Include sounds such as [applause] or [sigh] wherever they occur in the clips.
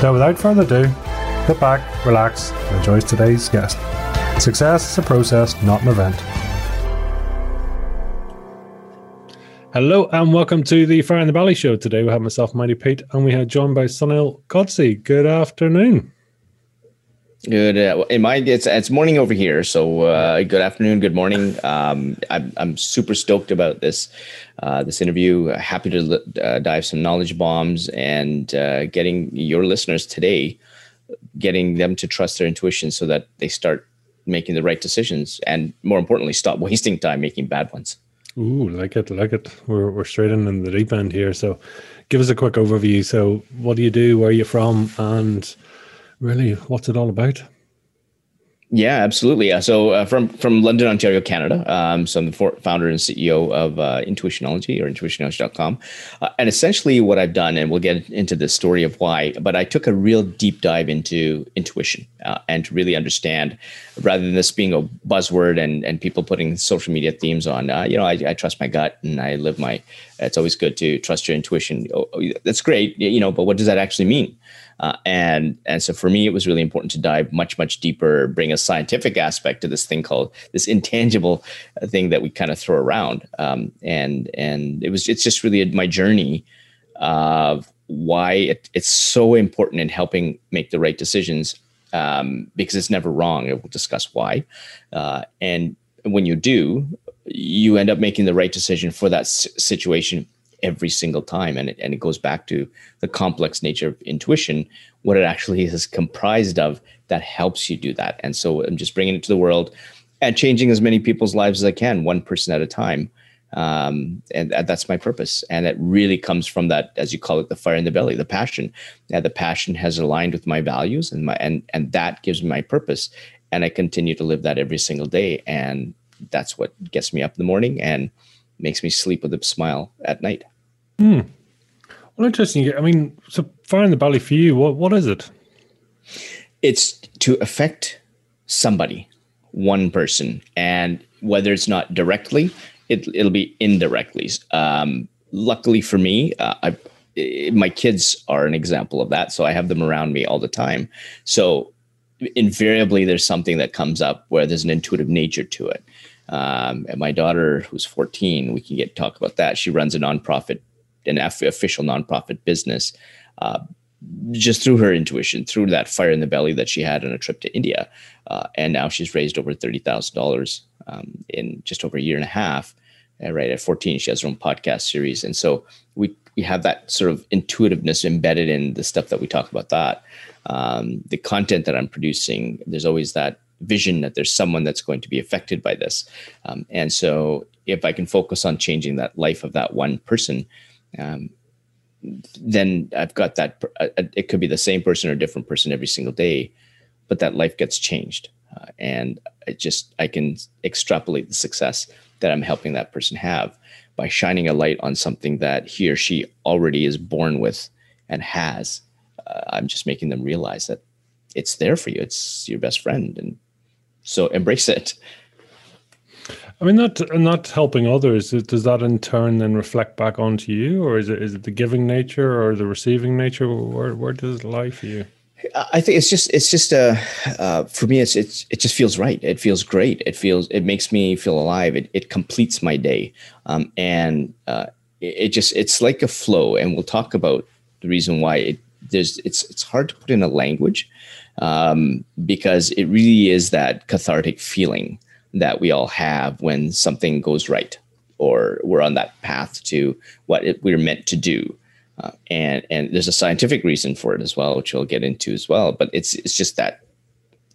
So, without further ado, sit back, relax, and enjoy today's guest. Success is a process, not an event. Hello and welcome to the Fire in the Belly show. Today we have myself, Mighty Pete, and we are joined by Sunil Godse. Good afternoon. Good. Uh, in my it's it's morning over here, so uh, good afternoon, good morning. Um, I'm I'm super stoked about this uh, this interview. Happy to uh, dive some knowledge bombs and uh, getting your listeners today, getting them to trust their intuition so that they start making the right decisions, and more importantly, stop [laughs] wasting time making bad ones. Ooh, like it, like it. We're we're straight in, in the deep end here. So, give us a quick overview. So, what do you do? Where are you from? And really what's it all about? Yeah, absolutely. Uh, so uh, from from London, Ontario, Canada. Um, so I'm the for- founder and CEO of uh, Intuitionology or intuitionology.com. Uh, and essentially what I've done, and we'll get into the story of why, but I took a real deep dive into intuition uh, and to really understand, rather than this being a buzzword and, and people putting social media themes on, uh, you know, I, I, trust my gut and I live my, it's always good to trust your intuition. Oh, oh that's great, you know, but what does that actually mean? Uh, and and so for me, it was really important to dive much much deeper, bring a scientific aspect to this thing called this intangible uh, thing that we kind of throw around. Um, and and it was it's just really my journey of why it, it's so important in helping make the right decisions um, because it's never wrong. We'll discuss why. Uh, and when you do, you end up making the right decision for that situation every single time. And it, and it goes back to the complex nature of intuition, what it actually is comprised of that helps you do that. And so I'm just bringing it to the world and changing as many people's lives as I can, one person at a time. Um, and that's my purpose. And it really comes from that, as you call it, the fire in the belly, the passion. Yeah, the passion has aligned with my values and my, and, and that gives me my purpose. And I continue to live that every single day. And that's what gets me up in the morning and makes me sleep with a smile at night. Hmm. Well, interesting. I mean, so fire in the belly for you, what what is it? It's to affect somebody, one person, and whether it's not directly, it, it'll be indirectly. Um, luckily for me, uh, I, my kids are an example of that. So I have them around me all the time. So invariably, there's something that comes up where there's an intuitive nature to it. Um, and my daughter, who's 14, we can get talk about that. She runs a nonprofit an official nonprofit business uh, just through her intuition, through that fire in the belly that she had on a trip to India. Uh, and now she's raised over $30,000 um, in just over a year and a half. Uh, right at 14, she has her own podcast series. And so we, we have that sort of intuitiveness embedded in the stuff that we talk about that. Um, the content that I'm producing, there's always that vision that there's someone that's going to be affected by this. Um, and so if I can focus on changing that life of that one person, um, then I've got that. Uh, uh, it could be the same person or different person every single day, but that life gets changed, uh, and I just I can extrapolate the success that I'm helping that person have by shining a light on something that he or she already is born with and has. Uh, I'm just making them realize that it's there for you. It's your best friend, and so [laughs] embrace it. I mean, not not helping others. Does that in turn then reflect back onto you, or is it is it the giving nature or the receiving nature? Where where does it lie for you? I think it's just it's just uh, uh, for me it's it's it just feels right. It feels great. It feels it makes me feel alive. It it completes my day, um, and uh, it, it just it's like a flow. And we'll talk about the reason why it there's it's it's hard to put in a language um, because it really is that cathartic feeling that we all have when something goes right or we're on that path to what it, we're meant to do. Uh, and and there's a scientific reason for it as well, which we'll get into as well. But it's it's just that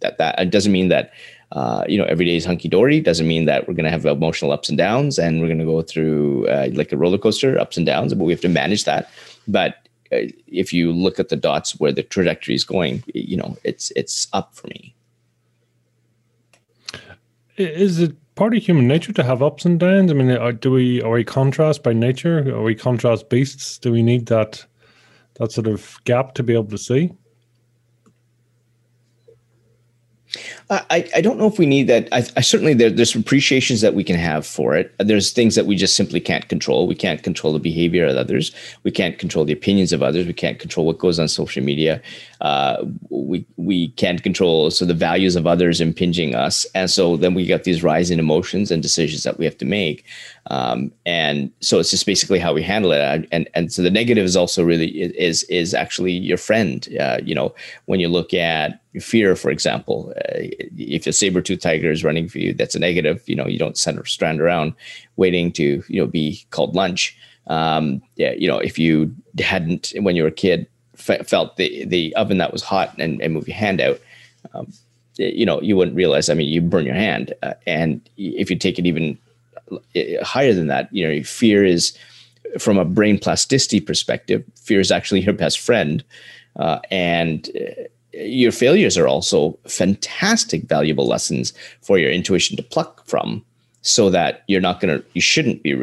that that it doesn't mean that uh, you know every day is hunky dory. Doesn't mean that we're going to have emotional ups and downs, and we're going to go through uh, like a roller coaster, ups and downs. But we have to manage that. But uh, if you look at the dots where the trajectory is going, you know, it's it's up for me. Is it part of human nature to have ups and downs? I mean, are, do we are we contrast by nature? Are we contrast beasts? Do we need that that sort of gap to be able to see? I, I don't know if we need that. I, I certainly there, there's appreciations that we can have for it. There's things that we just simply can't control. We can't control the behavior of others. We can't control the opinions of others. We can't control what goes on social media. Uh, we we can't control so the values of others impinging us, and so then we got these rising emotions and decisions that we have to make. Um, and so it's just basically how we handle it. And and so the negative is also really is is actually your friend. Uh, you know, when you look at fear, for example, uh, if a saber tooth tiger is running for you, that's a negative. You know, you don't stand around waiting to you know be called lunch. Um, yeah, you know, if you hadn't when you were a kid felt the the oven that was hot and, and move your hand out. Um, you know, you wouldn't realize. I mean, you burn your hand, uh, and if you take it even higher than that. You know, fear is from a brain plasticity perspective, fear is actually your best friend. Uh, and uh, your failures are also fantastic, valuable lessons for your intuition to pluck from so that you're not to, you shouldn't be,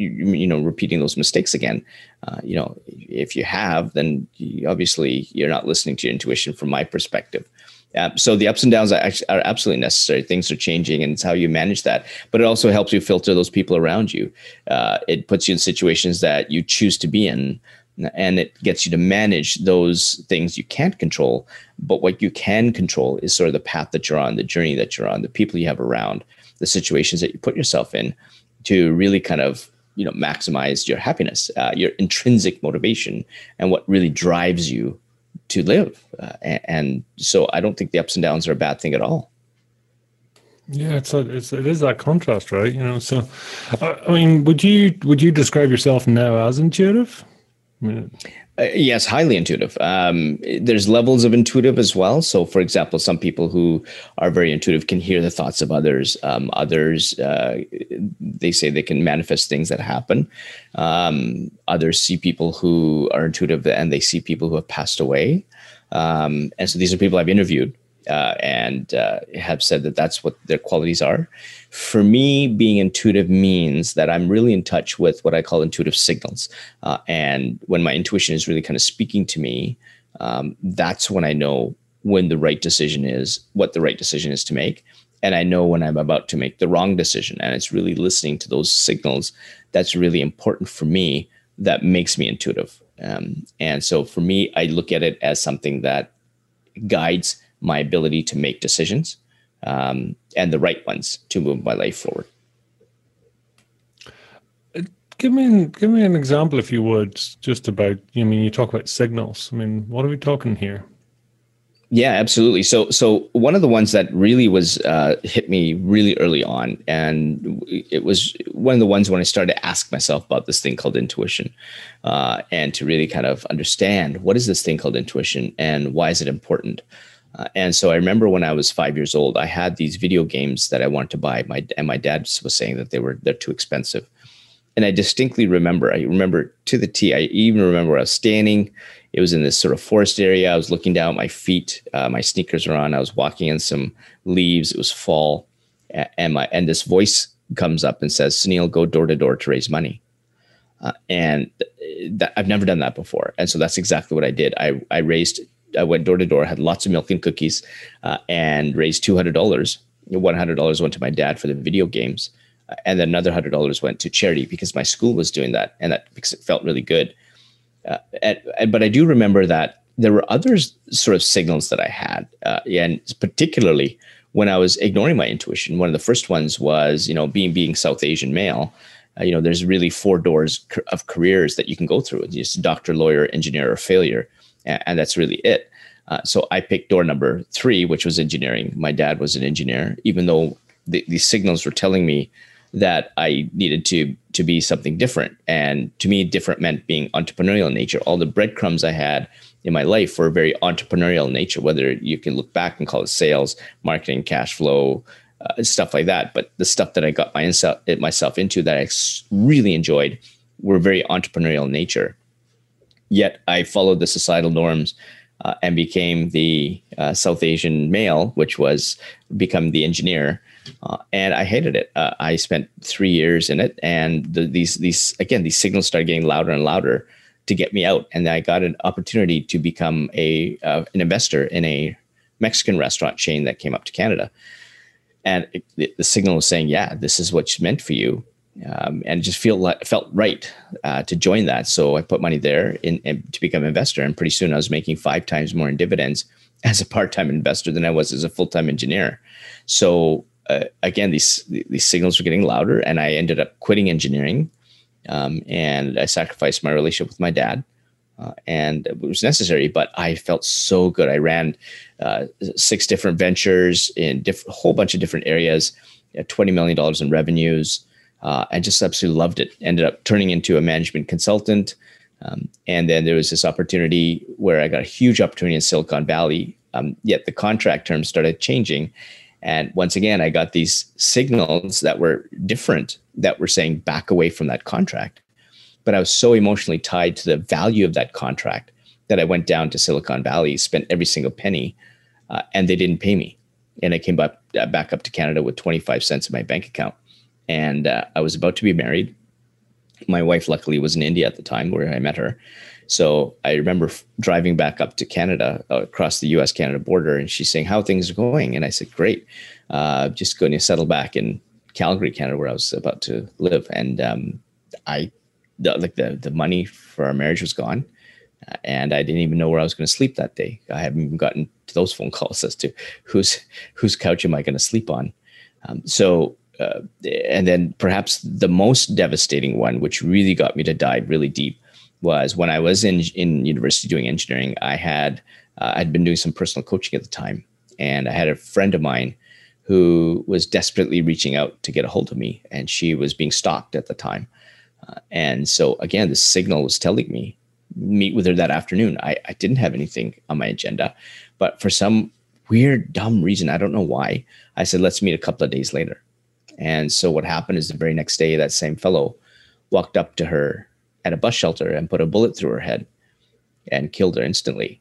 you, you, know, repeating those mistakes again. Uh, you know, if you have, then you, obviously you're not listening to your intuition from my perspective. Uh, so the ups and downs are, are, absolutely necessary. Things are changing, and it's how you manage that. But it also helps you filter those people around you. Uh, it puts you in situations that you choose to be in, and it gets you to manage those things you can't control. But what you can control is sort of the path that you're on, the journey that you're on, the people you have around, the situations that you put yourself in, to really kind of you know maximize your happiness, uh, your intrinsic motivation, and what really drives you to live. Uh, and, and, so I don't think the ups and downs are a bad thing at all. Yeah, it's, a, it's it is that contrast, right? You know, so uh, I mean, would you would you describe yourself now as intuitive? I mean, uh, yes, highly intuitive. Um, there's levels of intuitive as well. So, for example, some people who are very intuitive can hear the thoughts of others. Um, others, uh, they say they can manifest things that happen. Um, others see people who are intuitive and they see people who have passed away. Um, and so these are people I've interviewed uh, and uh, have said that that's what their qualities are. For me, being intuitive means that I'm really in touch with what I call intuitive signals. Uh, and when my intuition is really kind of speaking to me, um, that's when I know when the right decision is, what the right decision is to make. And I know when I'm about to make the wrong decision. And it's really listening to those signals that's really important for me that makes me intuitive. Um, and so for me, I look at it as something that guides my ability to make decisions um, and the right ones to move my life forward. Give me give me an example, if you would, just about. I mean, you talk about signals. I mean, what are we talking here? Yeah, absolutely. So, so one of the ones that really was uh, hit me really early on, and it was one of the ones when I started to ask myself about this thing called intuition, uh, and to really kind of understand what is this thing called intuition and why is it important. Uh, and so I remember when I was five years old, I had these video games that I wanted to buy. My and my dad was saying that they were they're too expensive. And I distinctly remember, I remember to the T. I even remember I was standing. It was in this sort of forest area. I was looking down at my feet. Uh, my sneakers were on. I was walking in some leaves. It was fall, and my and this voice comes up and says, "Sunil, go door to door to raise money." Uh, and that, I've never done that before, and so that's exactly what I did. I I raised I went door to door, had lots of milk and cookies, uh, and raised two hundred dollars. One hundred dollars went to my dad for the video games, uh, and then another hundred dollars went to charity because my school was doing that, and that because it felt really good. Uh, and, and, but I do remember that there were other sort of signals that I had, uh, and particularly when I was ignoring my intuition. One of the first ones was, you know, being being South Asian male. Uh, you know, there's really four doors of careers that you can go through: just doctor, lawyer, engineer, or failure and that's really it. Uh, so I picked door number three, which was engineering. My dad was an engineer, even though the, the signals were telling me that I needed to to be something different. And to me, different meant being entrepreneurial in nature. All the breadcrumbs I had in my life were very entrepreneurial in nature. Whether you can look back and call it sales, marketing, cash flow, uh, stuff like that. But the stuff that I got myself myself into that I really enjoyed were very entrepreneurial in nature. Yet I followed the societal norms uh, and became the uh, South Asian male, which was become the engineer. Uh, and I hated it. Uh, I spent three years in it, and the, these these again these signals started getting louder and louder to get me out. And I got an opportunity to become a uh, an investor in a Mexican restaurant chain that came up to Canada. And it, the signal was saying, "Yeah, this is what's meant for you." Um, and just feel like, felt right uh, to join that. So I put money there in, in, to become an investor, and pretty soon I was making five times more in dividends [laughs] as a part-time investor than I was as a full-time engineer. So uh, again, these these signals were getting louder, and I ended up quitting engineering, um, and I sacrificed my relationship with my dad. Uh, and it was necessary, but I felt so good. I ran uh, six different ventures in diff- a whole bunch of different areas, $20 million in revenues, uh, just absolutely loved it. Ended up turning into a management consultant. Um, and then there was this opportunity where I got a huge opportunity in Silicon Valley. Um, yet the contract terms started changing. And once again, I got these signals that were different that were saying back away from that contract. But I was so emotionally tied to the value of that contract that I went down to Silicon Valley, spent every single penny, uh, and they didn't pay me. And I came back, uh, back up to Canada with 25 cents in my bank account and uh, I was about to be married. My wife, luckily, was in India at the time where I met her. So I remember f- driving back up to Canada, uh, across the U.S. Canada border, and she's saying how things are going, and I said, "Great, uh, just going to settle back in Calgary, Canada, where I was about to live." And um, I, the, like the the money for our marriage was gone, uh, and I didn't even know where I was going to sleep that day. I haven't even gotten to those phone [laughs] calls as to whose whose couch am I going to sleep on. Um, so uh, and then perhaps the most devastating one, which really got me to dive really deep, was when I was in in university doing engineering. I had uh, I'd been doing some personal coaching at the time, and I had a friend of mine who was desperately reaching out to get a hold of me, and she was being stalked at the time. Uh, and so again, the signal was telling me meet with her that afternoon. I, I didn't have anything on my agenda, but for some weird, dumb reason, I don't know why, I said let's meet a couple of days later. And so what happened is the very next day, that same fellow walked up to her at a bus shelter and put a bullet through her head and killed her instantly.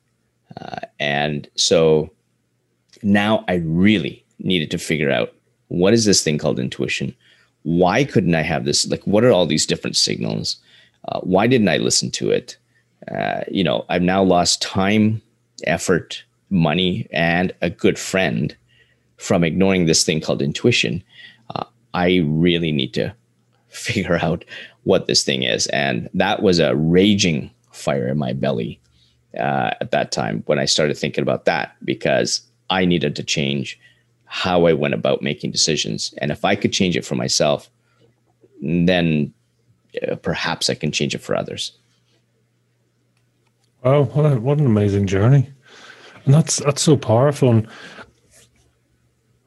Uh, and so now I really needed to figure out what is this thing called intuition? Why couldn't I have this? Like, what are all these different signals? Uh, why didn't I listen to it? Uh, you know, I've now lost time, effort, money, and a good friend from ignoring this thing called intuition. I really need to [laughs] figure out what this thing is. And that was a raging fire in my belly uh, at that time when I started thinking about that because I needed to change how I went about making decisions. And if I could change it for myself, then uh, perhaps I can change it for others. Wow, what, what an amazing journey. And that's that's so powerful. And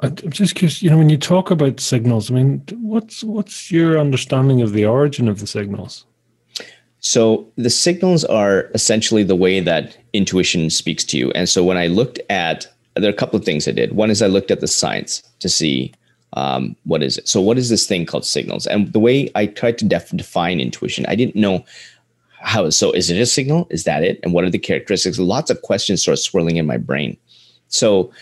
I'm just curious, you know, when you talk about signals, I mean, what's what's your understanding of the origin of the signals? So the signals are essentially the way that intuition speaks to you. And so when I looked at, there are a couple of things I did. One is I looked at the science to see um, what is it. So what is this thing called signals? And the way I tried to def- define intuition, I didn't know how. So is it a signal? Is that it? And what are the characteristics? Lots of questions sort of swirling in my brain. So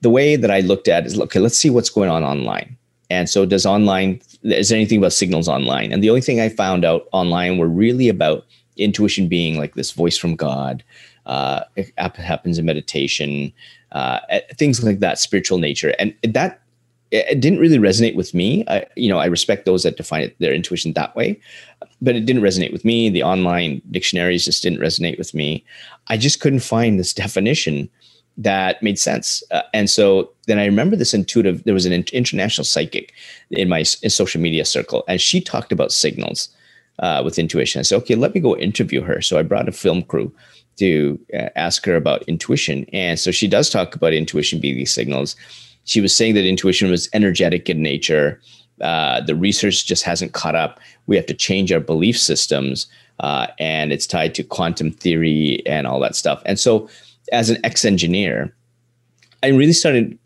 the way that I looked at is okay, let's see what's going on online. And so, does online, is there anything about signals online? And the only thing I found out online were really about intuition being like this voice from God. Uh, it happens in meditation, uh, things like that, spiritual nature. And that it didn't really resonate with me. I, you know, I respect those that define it, their intuition that way, but it didn't resonate with me. The online dictionaries just didn't resonate with me. I just couldn't find this definition that made sense. Uh, and so then I remember this intuitive, there was an international psychic in my in social media circle, and she talked about signals uh, with intuition. I said, okay, let me go interview her. So I brought a film crew to uh, ask her about intuition. And so she does talk about intuition being these signals. She was saying that intuition was energetic in nature. Uh, the research just hasn't caught up. We have to change our belief systems, uh, and it's tied to quantum theory and all that stuff. And so as an ex engineer, I really started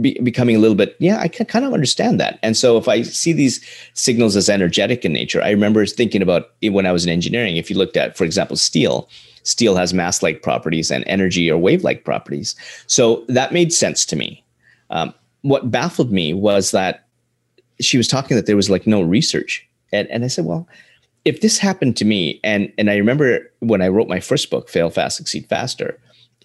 be, becoming a little bit, yeah, I can kind of understand that. And so if I see these signals as energetic in nature, I remember thinking about when I was in engineering, if you looked at, for example, steel, steel has mass like properties and energy or wave like properties. So that made sense to me. Um, what baffled me was that she was talking that there was like no research. And, and I said, well, if this happened to me, and, and I remember when I wrote my first book, Fail Fast, Succeed Faster,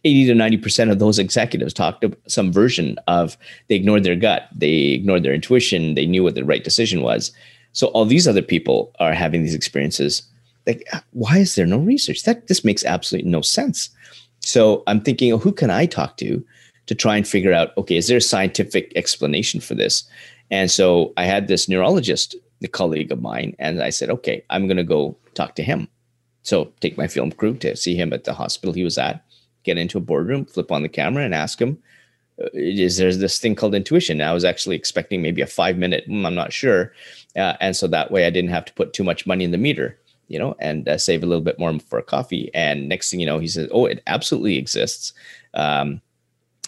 80 to 90% of those executives talked some version of they ignored their gut, they ignored their intuition, they knew what the right decision was. So all these other people are having these experiences. Like, uh, why is there no research? That this makes absolutely no sense. So I'm thinking, oh, who can I talk to to try and figure out, okay, is there a scientific explanation for this? And so I had this neurologist, a colleague of mine, and I said, okay, I'm going to go talk to him. So take my film crew to see him at the hospital he was at get into a boardroom, flip on the camera, and ask him, uh, "Is there this thing called intuition?" I was actually expecting maybe a five minute. Mm, I'm not sure, uh, and so that way I didn't have to put too much money in the meter, you know, and uh, save a little bit more for a coffee. And next thing you know, he says, "Oh, it absolutely exists." Um,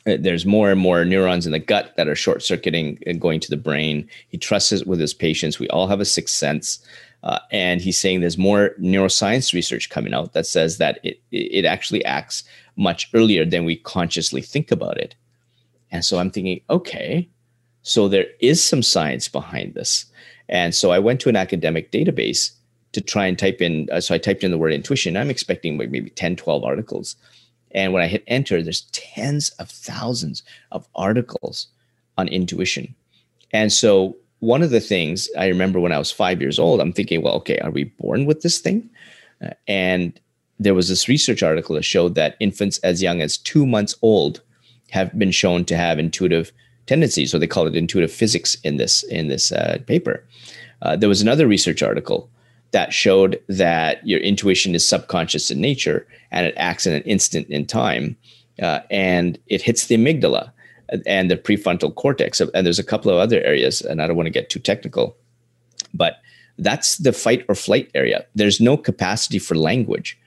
uh, there's more and more neurons in the gut that are short circuiting and going to the brain. He trusts it with his patients. We all have a sixth sense. Uh, and he's saying there's more neuroscience research coming out that says that it, it actually acts much earlier than we consciously think about it. And so I'm thinking, okay, so there is some science behind this. And so I went to an academic database to try and type in. Uh, so I typed in the word intuition. I'm expecting maybe 10, 12 articles. And when I hit enter, there's tens of thousands of articles on intuition. And so one of the things I remember when I was five years old, I'm thinking, well, okay, are we born with this thing? Uh, and there was this research article that showed that infants as young as two months old have been shown to have intuitive tendencies. So they call it intuitive physics in this in this uh, paper. Uh, there was another research article that showed that your intuition is subconscious in nature and it acts in an instant in time, uh, and it hits the amygdala and the prefrontal cortex. And there's a couple of other areas, and I don't want to get too technical, but that's the fight or flight area. There's no capacity for language.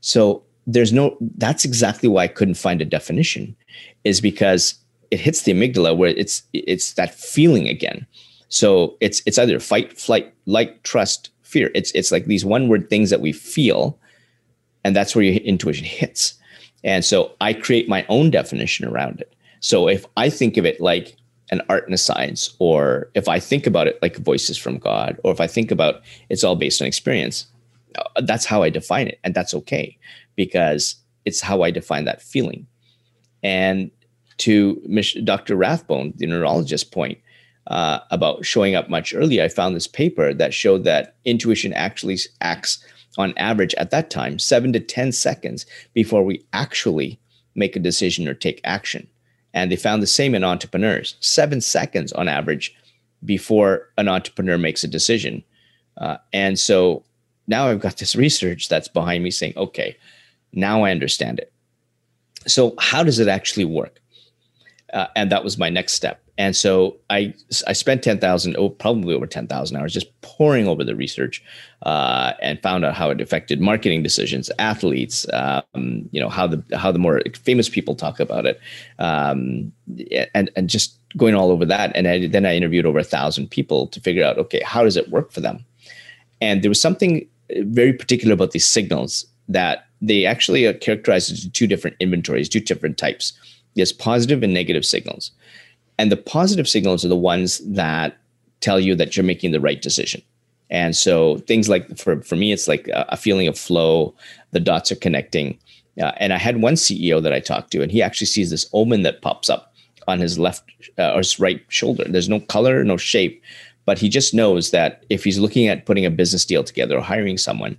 So there's no, that's exactly why I couldn't find a definition, is because it hits the amygdala where it's it's that feeling again. So it's it's either fight, flight, like, trust, fear. It's it's like these one word things that we feel, and that's where your intuition hits. And so I create my own definition around it. So if I think of it like an art and a science, or if I think about it like voices from God, or if I think about it's all based on experience, uh, that's how I define it. And that's okay because it's how I define that feeling. And to Dr. Rathbone, the neurologist point uh, about showing up much earlier, I found this paper that showed that intuition actually acts on average at that time seven to 10 seconds before we actually make a decision or take action. And they found the same in entrepreneurs seven seconds on average before an entrepreneur makes a decision. Uh, and so now I've got this research that's behind me saying, okay, now I understand it. So, how does it actually work? Uh, and that was my next step. And so I I spent ten thousand, oh, probably over ten thousand hours, just pouring over the research, uh, and found out how it affected marketing decisions, athletes, um, you know how the how the more famous people talk about it, um, and and just going all over that. And I, then I interviewed over a thousand people to figure out, okay, how does it work for them? And there was something very particular about these signals that they actually are characterized into two different inventories, two different types. There's positive and negative signals. And the positive signals are the ones that tell you that you're making the right decision. And so things like for, for me, it's like a, feeling of flow, the dots are connecting. Uh, and I had one CEO that I talked to, and he actually sees this omen that pops up on his left uh, or his right shoulder. There's no color, no shape, but he just knows that if he's looking at putting a business deal together or hiring someone,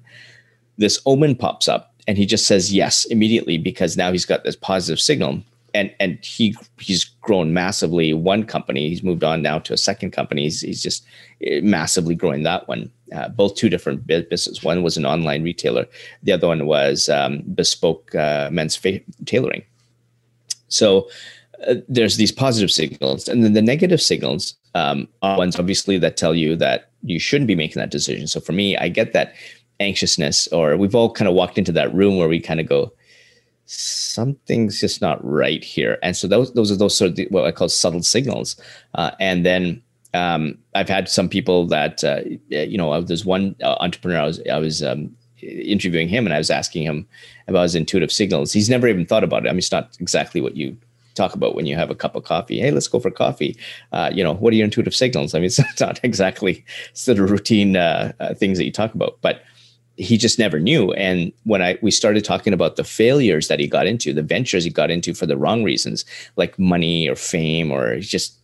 this omen pops up and he just says yes immediately because now he's got this positive signal and and he he's grown massively. One company, he's moved on now to a second company. He's, he's just eh, massively growing that one. Uh, both two different businesses. One was an online retailer. The other one was um, bespoke uh, men's fa- tailoring. So uh, there's these positive signals, and then the negative signals um, are ones obviously that tell you that you shouldn't be making that decision. So for me, I get that anxiousness, or we've all kind of walked into that room where we kind of go, something's just not right here. And so those those are those sort of the, what I call subtle signals. Uh, and then um, I've had some people that uh, you know there's one uh, entrepreneur I was I was um, interviewing him and I was asking him about his intuitive signals. He's never even thought about it. I mean, it's not exactly what you talk about when you have a cup of coffee. Hey, let's go for coffee. Uh, you know, what are your intuitive signals? I mean, [laughs] it's not exactly sort of routine uh, uh, things that you talk about, but he just never knew. And when I we started talking about the failures that he got into, the ventures he got into for the wrong reasons, like money or fame, or just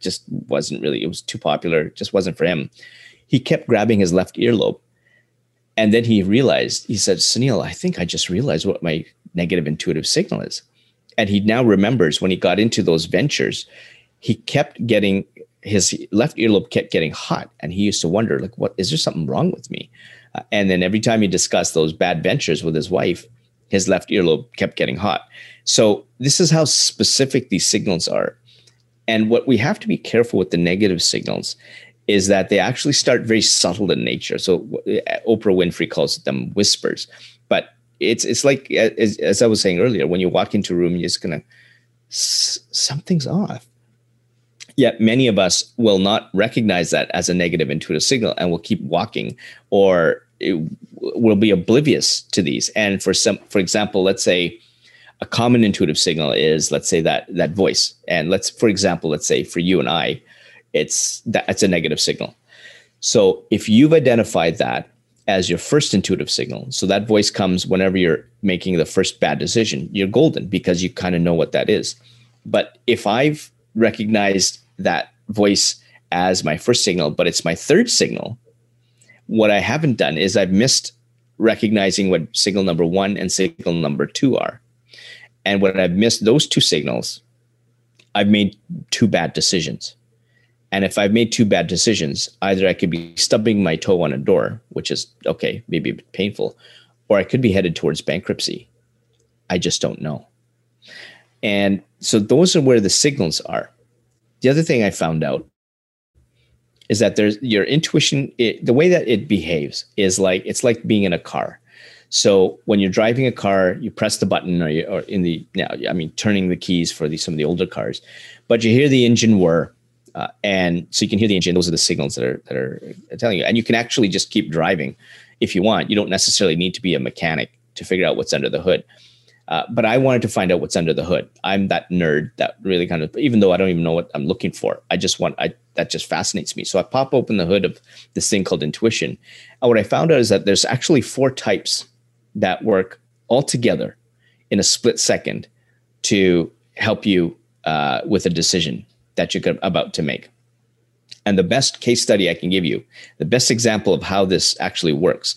just wasn't really. It was too popular. Just wasn't for him. He kept grabbing his left earlobe, and then he realized. He said, "Sunil, I think I just realized what my negative intuitive signal is." And he now remembers when he got into those ventures, he kept getting his left earlobe kept getting hot, and he used to wonder, like, what is there something wrong with me? Uh, and then every time he discussed those bad ventures with his wife, his left earlobe kept getting hot. So this is how specific these signals are. And what we have to be careful with the negative signals is that they actually start very subtle in nature. So uh, Oprah Winfrey calls them whispers, but it's it's like uh, as, as I was saying earlier, when you walk into a room, you're just gonna something's off. Yet many of us will not recognize that as a negative intuitive signal and will keep walking or will be oblivious to these. And for some, for example, let's say a common intuitive signal is, let's say that that voice. And let's, for example, let's say for you and I, it's that it's a negative signal. So if you've identified that as your first intuitive signal, so that voice comes whenever you're making the first bad decision, you're golden because you kind of know what that is. But if I've recognized that voice as my first signal, but it's my third signal, what I haven't done is I've missed recognizing what signal number one and signal number two are. And when I've missed those two signals, I've made two bad decisions. And if I've made two bad decisions, either I could be stubbing my toe on a door, which is okay, maybe a bit painful, or I could be headed towards bankruptcy. I just don't know. And so those are where the signals are. The other thing I found out is that there's your intuition it, the way that it behaves is like it's like being in a car. So when you're driving a car you press the button or, you, or in the now i mean turning the keys for the, some of the older cars but you hear the engine whir uh, and so you can hear the engine those are the signals that are that are telling you and you can actually just keep driving if you want. You don't necessarily need to be a mechanic to figure out what's under the hood uh, but I wanted to find out what's under the hood. I'm that nerd that really kind of, even though I don't even know what I'm looking for, I just want, I that just fascinates me. So I pop open the hood of this thing called intuition. And what I found out is that there's actually four types that work all together in a split second to help you uh, with a decision that you're about to make. And the best case study I can give you, the best example of how this actually works,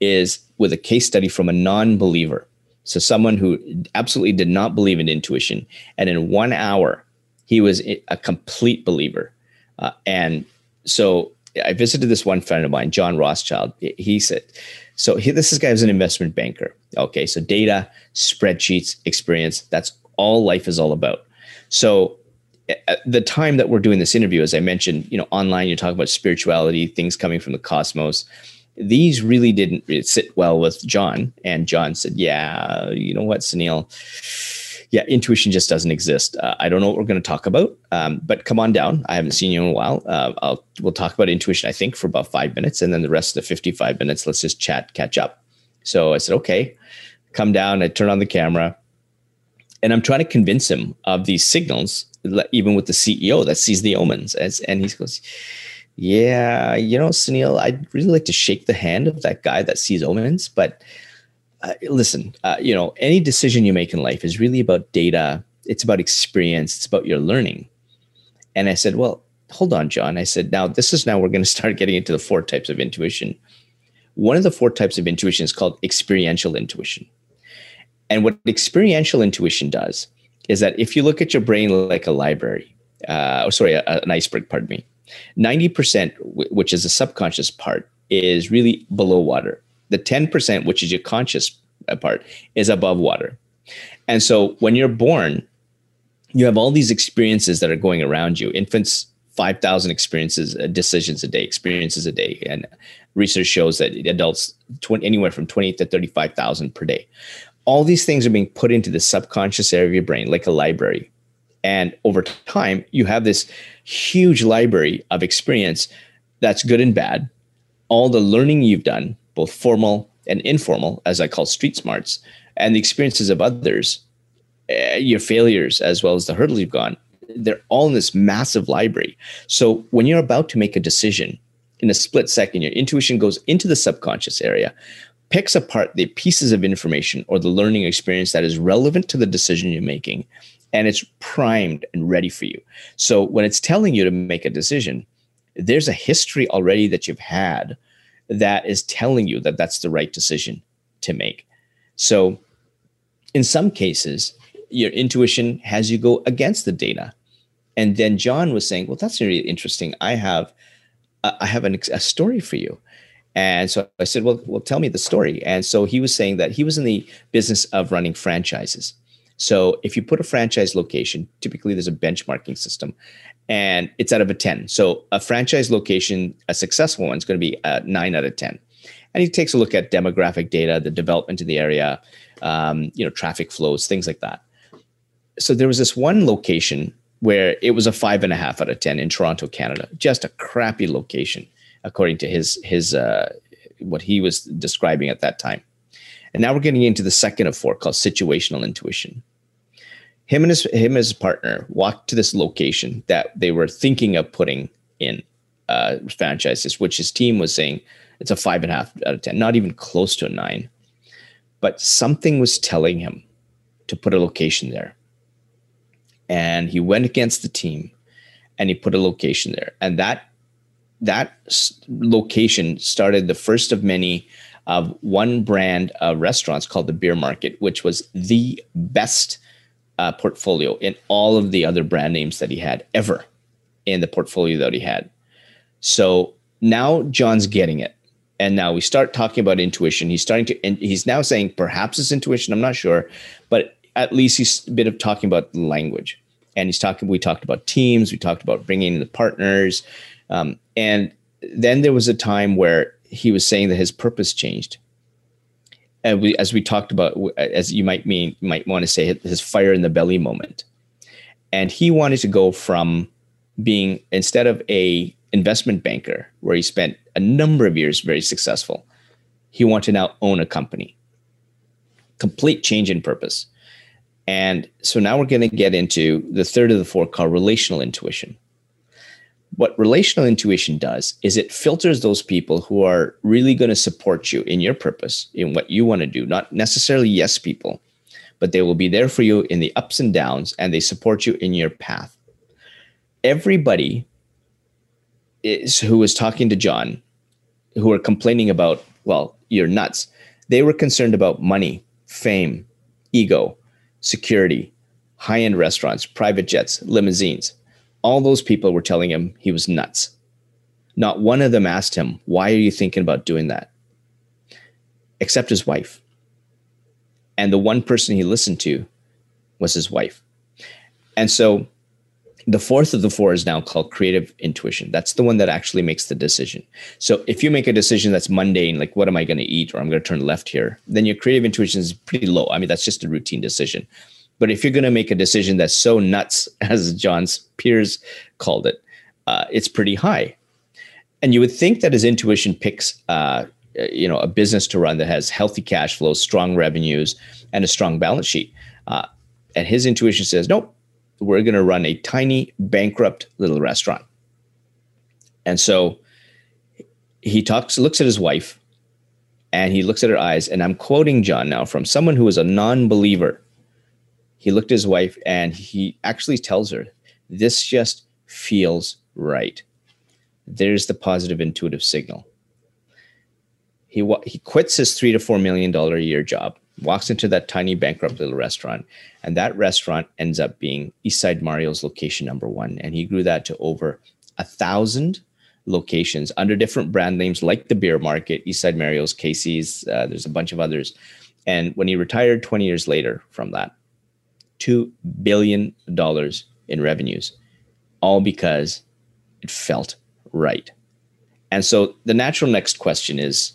is with a case study from a non believer so someone who absolutely did not believe in intuition, and in one hour, he was a complete believer. Uh, and so I visited this one friend of mine, John Rothschild. He said, so he, this guy was an investment banker. Okay, so data, spreadsheets, experience, that's all life is all about. So at the time that we're doing this interview, as I mentioned, you know, online, you talk about spirituality, things coming from the cosmos these really didn't sit well with John. And John said, Yeah, you know what, Sunil? Yeah, intuition just doesn't exist. Uh, I don't know what we're going to talk about, um, but come on down. I haven't seen you in a while. Uh, I'll, we'll talk about intuition, I think, for about five minutes. And then the rest of the 55 minutes, let's just chat, catch up. So I said, Okay, come down. I turn on the camera. And I'm trying to convince him of these signals, even with the CEO that sees the omens. As, and he goes, yeah, you know, Sunil, I'd really like to shake the hand of that guy that sees omens. But uh, listen, uh, you know, any decision you make in life is really about data. It's about experience. It's about your learning. And I said, well, hold on, John. I said, now this is now we're going [laughs] to start getting into the four types of intuition. One of the four types of intuition is called experiential intuition. And what experiential intuition does is that if you look at your brain like a library, uh, or sorry, a, an iceberg, pardon me, 90%, which is the subconscious part, is really below water. The 10%, which is your conscious uh, part, is above water. And so when you're born, you have all these experiences that are going around you. Infants, 5,000 experiences, uh, decisions a day, experiences a day. And research shows that adults, 20, anywhere from 20 to 35,000 per day. all these things are being put into the subconscious area of your brain, like a library. And over time, you have this huge library of experience that's good and bad. All the learning you've done, both formal and informal, as I call street smarts, and the experiences of others, uh, your failures, as well as the hurdles you've gone, they're all in this massive library. So when you're about to make a decision, in a split second, your intuition goes into the subconscious area, picks apart the pieces of information or the learning experience that is relevant to the decision you're making, and it's primed and ready for you. So when it's telling you to make a decision, there's a history already that you've had that is telling you that that's the right decision to make. So in some cases, your intuition has you go against the data. And then John was saying, well, that's really interesting. I have, uh, I have an, a story for you. And so I said, well, well, tell me the story. And so he was saying that he was in the business of running franchises. So if you put a franchise location, typically there's a benchmarking system and it's out of a 10. So a franchise location, a successful one is going to be a nine out of 10. And he takes a look at demographic data, the development of the area, um, you know, traffic flows, things like that. So there was this one location where it was a five and a half out of 10 in Toronto, Canada, just a crappy location, according to his, his, uh, what he was describing at that time. And now we're getting into the second of four called situational intuition. Him and his him and his partner walked to this location that they were thinking of putting in uh, franchises, which his team was saying it's a five and a half out of ten, not even close to a nine. But something was telling him to put a location there. And he went against the team and he put a location there. And that that location started the first of many of one brand of restaurants called the Bier Markt, which was the best uh, portfolio in all of the other brand names that he had ever in the portfolio that he had. So now John's getting it. And now we start talking about intuition. He's starting to, and he's now saying perhaps it's intuition. I'm not sure, but at least he's a bit of talking about language. And he's talking, we talked about teams, we talked about bringing in the partners. Um, and then there was a time where he was saying that his purpose changed. And we, as we talked about, as you might mean, might want to say his fire in the belly moment. And he wanted to go from being instead of a investment banker where he spent a number of years very successful, he wanted to now own a company. Complete change in purpose. And so now we're going to get into the third of the four called relational intuition what relational intuition does is it filters those people who are really going to support you in your purpose, in what you want to do, not necessarily yes people, but they will be there for you in the ups and downs and they support you in your path. Everybody is who was talking to John, who were complaining about, well, you're nuts. They were concerned about money, fame, ego, security, high end restaurants, private jets, limousines all those people were telling him he was nuts. Not one of them asked him, Why are you thinking about doing that? Except his wife. And the one person he listened to was his wife. And so the fourth of the four is now called creative intuition. That's the one that actually makes the decision. So if you make a decision that's mundane, like what am I going to eat or I'm going to turn left here, then your creative intuition is pretty low. I mean, that's just a routine decision. But if you're going to make a decision that's so nuts, [laughs] as John's peers called it, uh, it's pretty high. And you would think that his intuition picks, uh, you know, a business to run that has healthy cash flows, strong revenues, and a strong balance sheet. Uh, and his intuition says, nope, we're going to run a tiny, bankrupt little restaurant. And so he talks, looks at his wife, and he looks at her eyes. And I'm quoting John now from someone who is a non believer he looked at his wife and he actually tells her, This just feels right. There's the positive intuitive signal. He, he quits his three to four million dollar a year job, walks into that tiny bankrupt little restaurant, and that restaurant ends up being Eastside Mario's location number one. And he grew that to over a thousand locations under different brand names like the Bier Markt, Eastside Mario's, Casey's, uh, there's a bunch of others. And when he retired 20 years later from that, $2 billion in revenues, all because it felt right. And so the natural next question is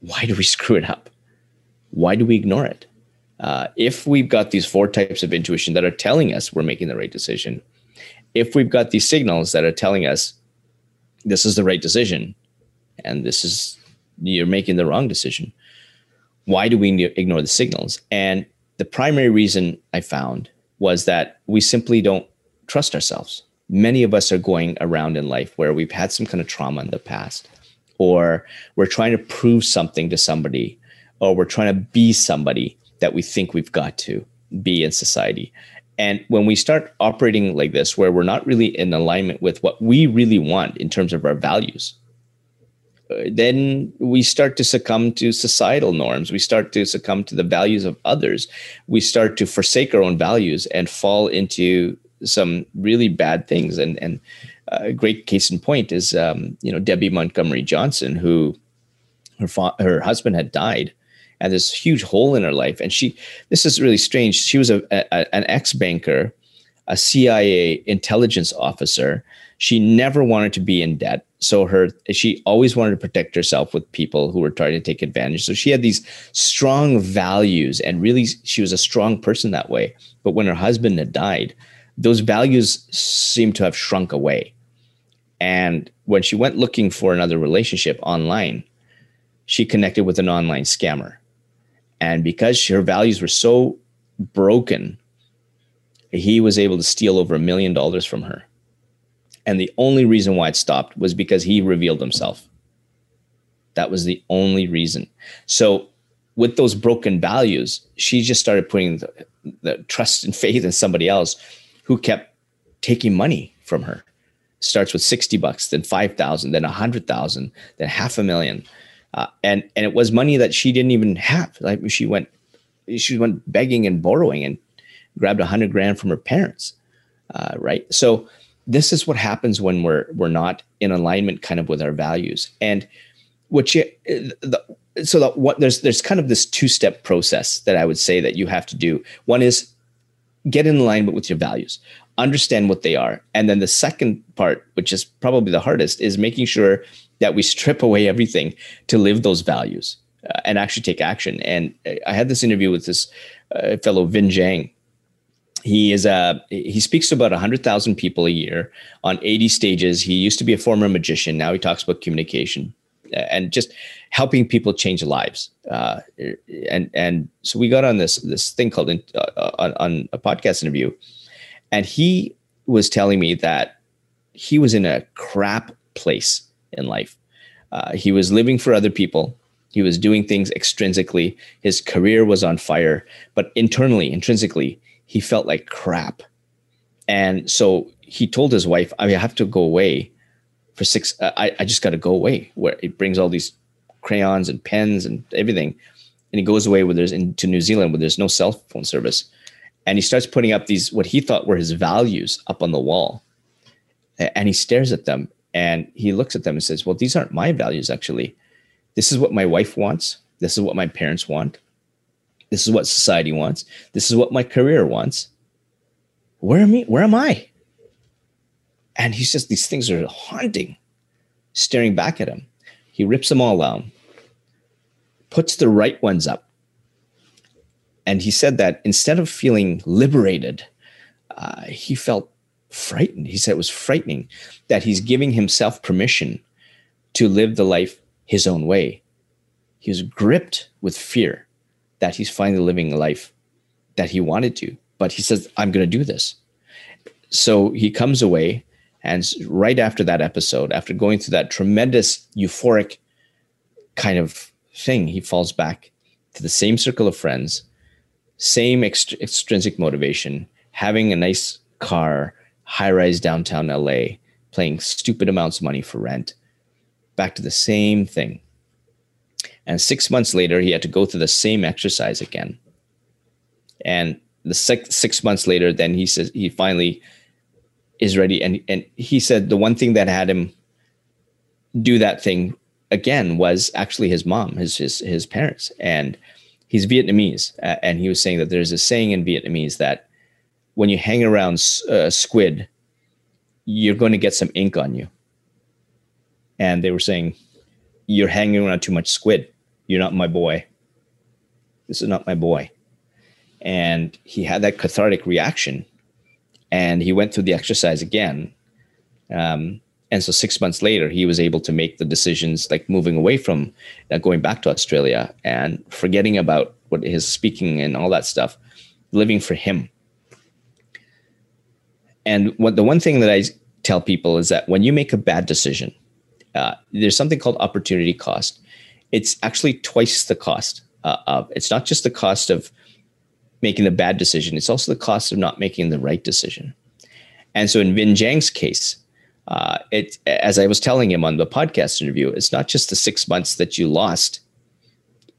why do we [laughs] screw it up? why do we ignore it? Uh, if we've got these four types of intuition that are telling us we're making the right decision, if we've got these signals that are telling us this is the right decision and this is you're making the wrong decision, why do we ignore the signals? And the primary reason I found was that we simply don't trust ourselves. Many of us are going around in life where we've had some kind of trauma in the past, or we're trying to prove something to somebody, or we're trying to be somebody that we think we've got to be in society. And when we start operating like this, where we're not really in alignment with what we really want in terms of our values, then we start to succumb to societal norms. We start to succumb to the values of others. We start to forsake our own values and fall into some really bad things. And and a great case in point is um, you know Debbie Montgomery Johnson, who her fa- her husband had died, and this huge hole in her life. And she this is really strange. She was a, a an ex banker, a CIA intelligence officer. She never wanted to be in debt. So her she always wanted to protect herself with people who were trying to take advantage. So she had these strong values and really she was a strong person that way. But when her husband had died, those values seemed to have shrunk away. And when she went looking for another relationship online, she connected with an online scammer. And because her values were so broken, he was able to steal over a million dollars from her. And the only reason why it stopped was because he revealed himself. That was the only reason. So, with those broken values, she just started putting the, the trust and faith in somebody else who kept taking money from her. Starts with 60 bucks, then 5,000, then 100,000, then half a million. Uh, and and it was money that she didn't even have. Like she went she went begging and borrowing and grabbed a hundred grand from her parents. Uh, right. So this is what happens when we're we're not in alignment kind of with our values. And what you the, so that what there's there's kind of this two step process that i would say that you have to do. One is get in alignment with your values understand what they are. And then the second part which is probably the hardest is making sure that we strip away everything to live those values uh, and actually take action. And i had this interview with this uh, fellow Vinh Giang he is a he speaks to about 100,000 people a year on 80 stages. He used to be a former magician. Now he talks about communication and just helping people change lives. Uh, and and so we got on this this thing called in, uh, on, on a podcast interview, and he was telling me that he was in a crap place in life. Uh, he was living for other people. He was doing things extrinsically. His career was on fire, but internally, intrinsically, he felt like crap. And so he told his wife, I mean, I have to go away for six. Uh, I, I just got to go away where it brings all these crayons and pens and everything. And he goes away where there's into New Zealand where there's no cell phone service. And he starts putting up these, what he thought were his values up on the wall. And he stares at them and he looks at them and says, well, these aren't my values actually. This is what my wife wants. This is what my parents want. This is what society wants. This is what my career wants. Where am I? Where am I? And he says these things are haunting, staring back at him. He rips them all out, puts the right ones up. And he said that instead of feeling liberated, uh, he felt frightened. He said it was frightening that he's giving himself permission to live the life his own way. He was gripped with fear that he's finally living a life that he wanted to. But he says, I'm going to do this. So he comes away. And right after that episode, after going through that tremendous euphoric kind of thing, he falls back to the same circle of friends, same ext- extrinsic motivation, having a nice car, high rise downtown LA, paying stupid amounts of money for rent, back to the same thing. And six months later, he had to go through the same exercise again. And the six, six months later, then he says he finally is ready. And, and he said the one thing that had him do that thing again was actually his mom, his, his, his parents. And he's Vietnamese. Uh, and he was saying that there's a saying in Vietnamese that when you hang around uh, squid, you're going to get some ink on you. And they were saying, you're hanging around too much squid. You're not my boy. This is not my boy. And he had that cathartic reaction and he went through the exercise again. Um, and so six months later, he was able to make the decisions like moving away from uh, going back to Australia and forgetting about what his speaking and all that stuff, living for him. And what the one thing that I tell people is that when you make a bad decision, uh, there's something called opportunity cost. It's actually twice the cost uh, of. It's not just the cost of making the bad decision; it's also the cost of not making the right decision. And so, in Vinh Giang's case, uh, it as I was telling him on the podcast interview, it's not just the six months that you lost,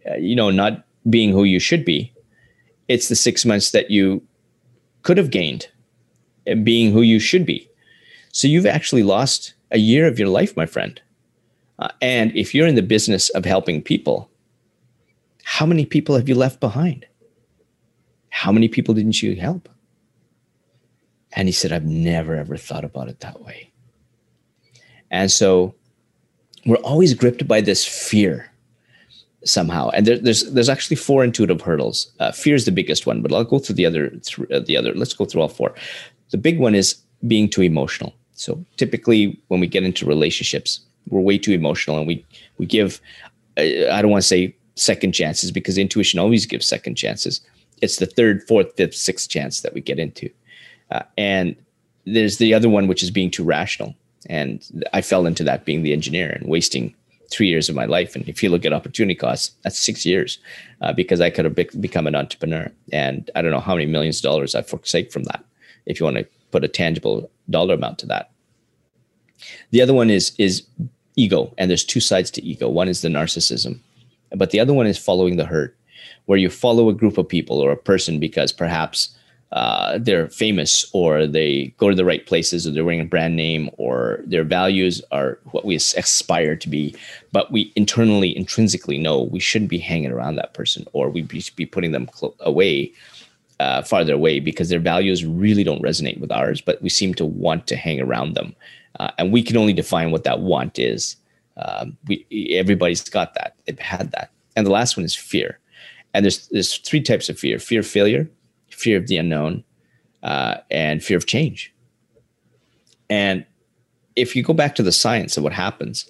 uh, you know, not being who you should be. It's the six months that you could have gained, and being who you should be. So you've actually lost a year of your life, my friend. Uh, and if you're in the business of helping people, how many people have you left behind? How many people didn't you help? And he said, I've never ever thought about it that way. And so we're always gripped by this fear somehow. And there, there's there's actually four intuitive hurdles. Uh, fear is the biggest one, but I'll go through the other th- uh, the other. Let's go through all four. The big one is being too emotional. So typically, when we get into relationships, we're way too emotional, and we we give. I don't want to say second chances because intuition always gives second chances. It's the third, fourth, fifth, sixth chance that we get into, uh, and there's the other one which is being too rational. And I fell into that being the engineer and wasting three years of my life. And if you look at opportunity costs, that's six years uh, because I could have be- become an entrepreneur. And I don't know how many millions of dollars I forsake from that. If you want to put a tangible dollar amount to that. The other one is is ego, and there's two sides to ego. One is the narcissism, but the other one is following the herd, where you follow a group of people or a person because perhaps uh, they're famous or they go to the right places or they're wearing a brand name or their values are what we aspire to be but we internally intrinsically know we shouldn't be hanging around that person or we should be putting them cl- away uh, farther away because their values really don't resonate with ours, but we seem to want to hang around them. Uh, and we can only define what that want is. Um, we, everybody's got that. They've had that. And the last one is fear. And there's, there's three types of fear fear of failure, fear of the unknown, uh, and fear of change. And if you go back to the science of what happens,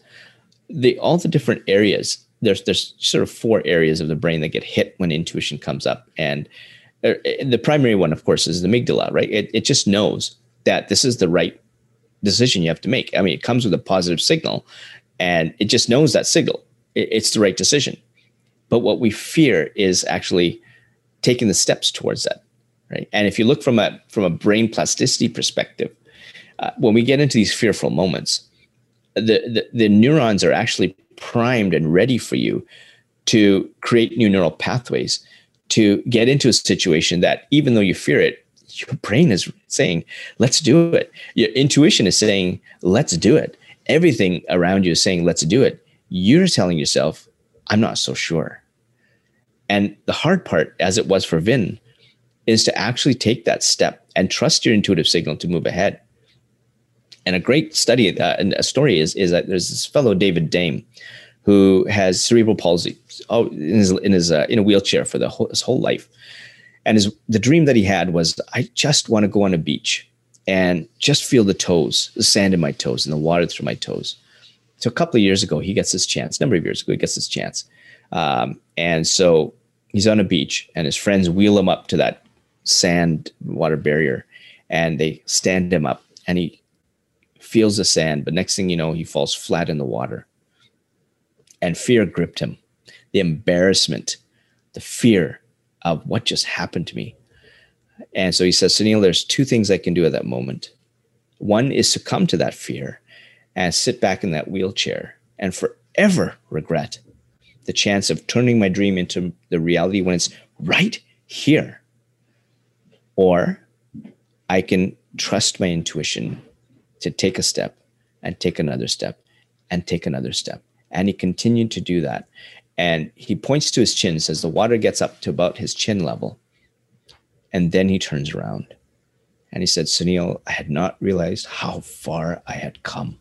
the, all the different areas, there's, there's sort of four areas of the brain that get hit when intuition comes up. And uh, the primary one, of course, is the amygdala, right? It, it just knows that this is the right decision you have to make. I mean, it comes with a positive signal and it just knows that signal. It's the right decision. But what we fear is actually taking the steps towards that, right? And if you look from a from a brain plasticity perspective, uh, when we get into these fearful moments, the, the the neurons are actually primed and ready for you to create new neural pathways to get into a situation that even though you fear it, your brain is saying, let's do it. Your intuition is saying, let's do it. Everything around you is saying, let's do it. You're telling yourself, I'm not so sure. And the hard part, as it was for Vinh, is to actually take that step and trust your intuitive signal to move ahead. And a great study uh, and a story is, is that there's this fellow, David Dame, who has cerebral palsy oh, in his in his uh, in a wheelchair for the whole, his whole life. And his the dream that he had was I just want to go on a beach and just feel the toes, the sand in my toes and the water through my toes. So a couple of years ago, he gets this chance. A number of years ago, he gets this chance. Um, and so he's on a beach, and his friends wheel him up to that sand water barrier, and they stand him up, and he feels the sand. But next thing you know, he falls flat in the water and fear gripped him. The embarrassment, the fear of what just happened to me. And so he says, Sunil, there's two things I can do at that moment. One is succumb to that fear and sit back in that wheelchair and forever regret the chance of turning my dream into the reality when it's right here. Or I can trust my intuition to take a step and take another step and take another step and he continued to do that. And he points to his chin, says the water gets up to about his chin level. And then he turns around and he said, Sunil, I had not realized how far I had come.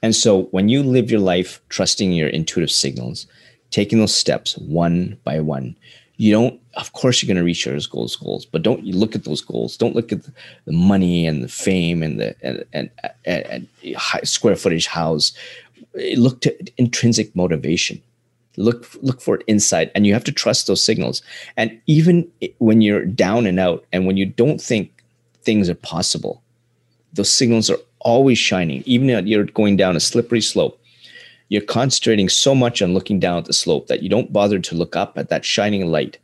And so when you live your life trusting your intuitive signals, taking those steps one by one. You don't, of course, you're going to reach those goals, goals, but don't you look at those goals. Don't look at the money and the fame and the and and, and, and square footage house. Look to intrinsic motivation. Look look for it inside, and you have to trust those signals. And even when you're down and out, and when you don't think things are possible, those signals are always shining, even if you're going down a slippery slope. You're concentrating so much on looking down at the slope that you don't bother to look up at that shining light.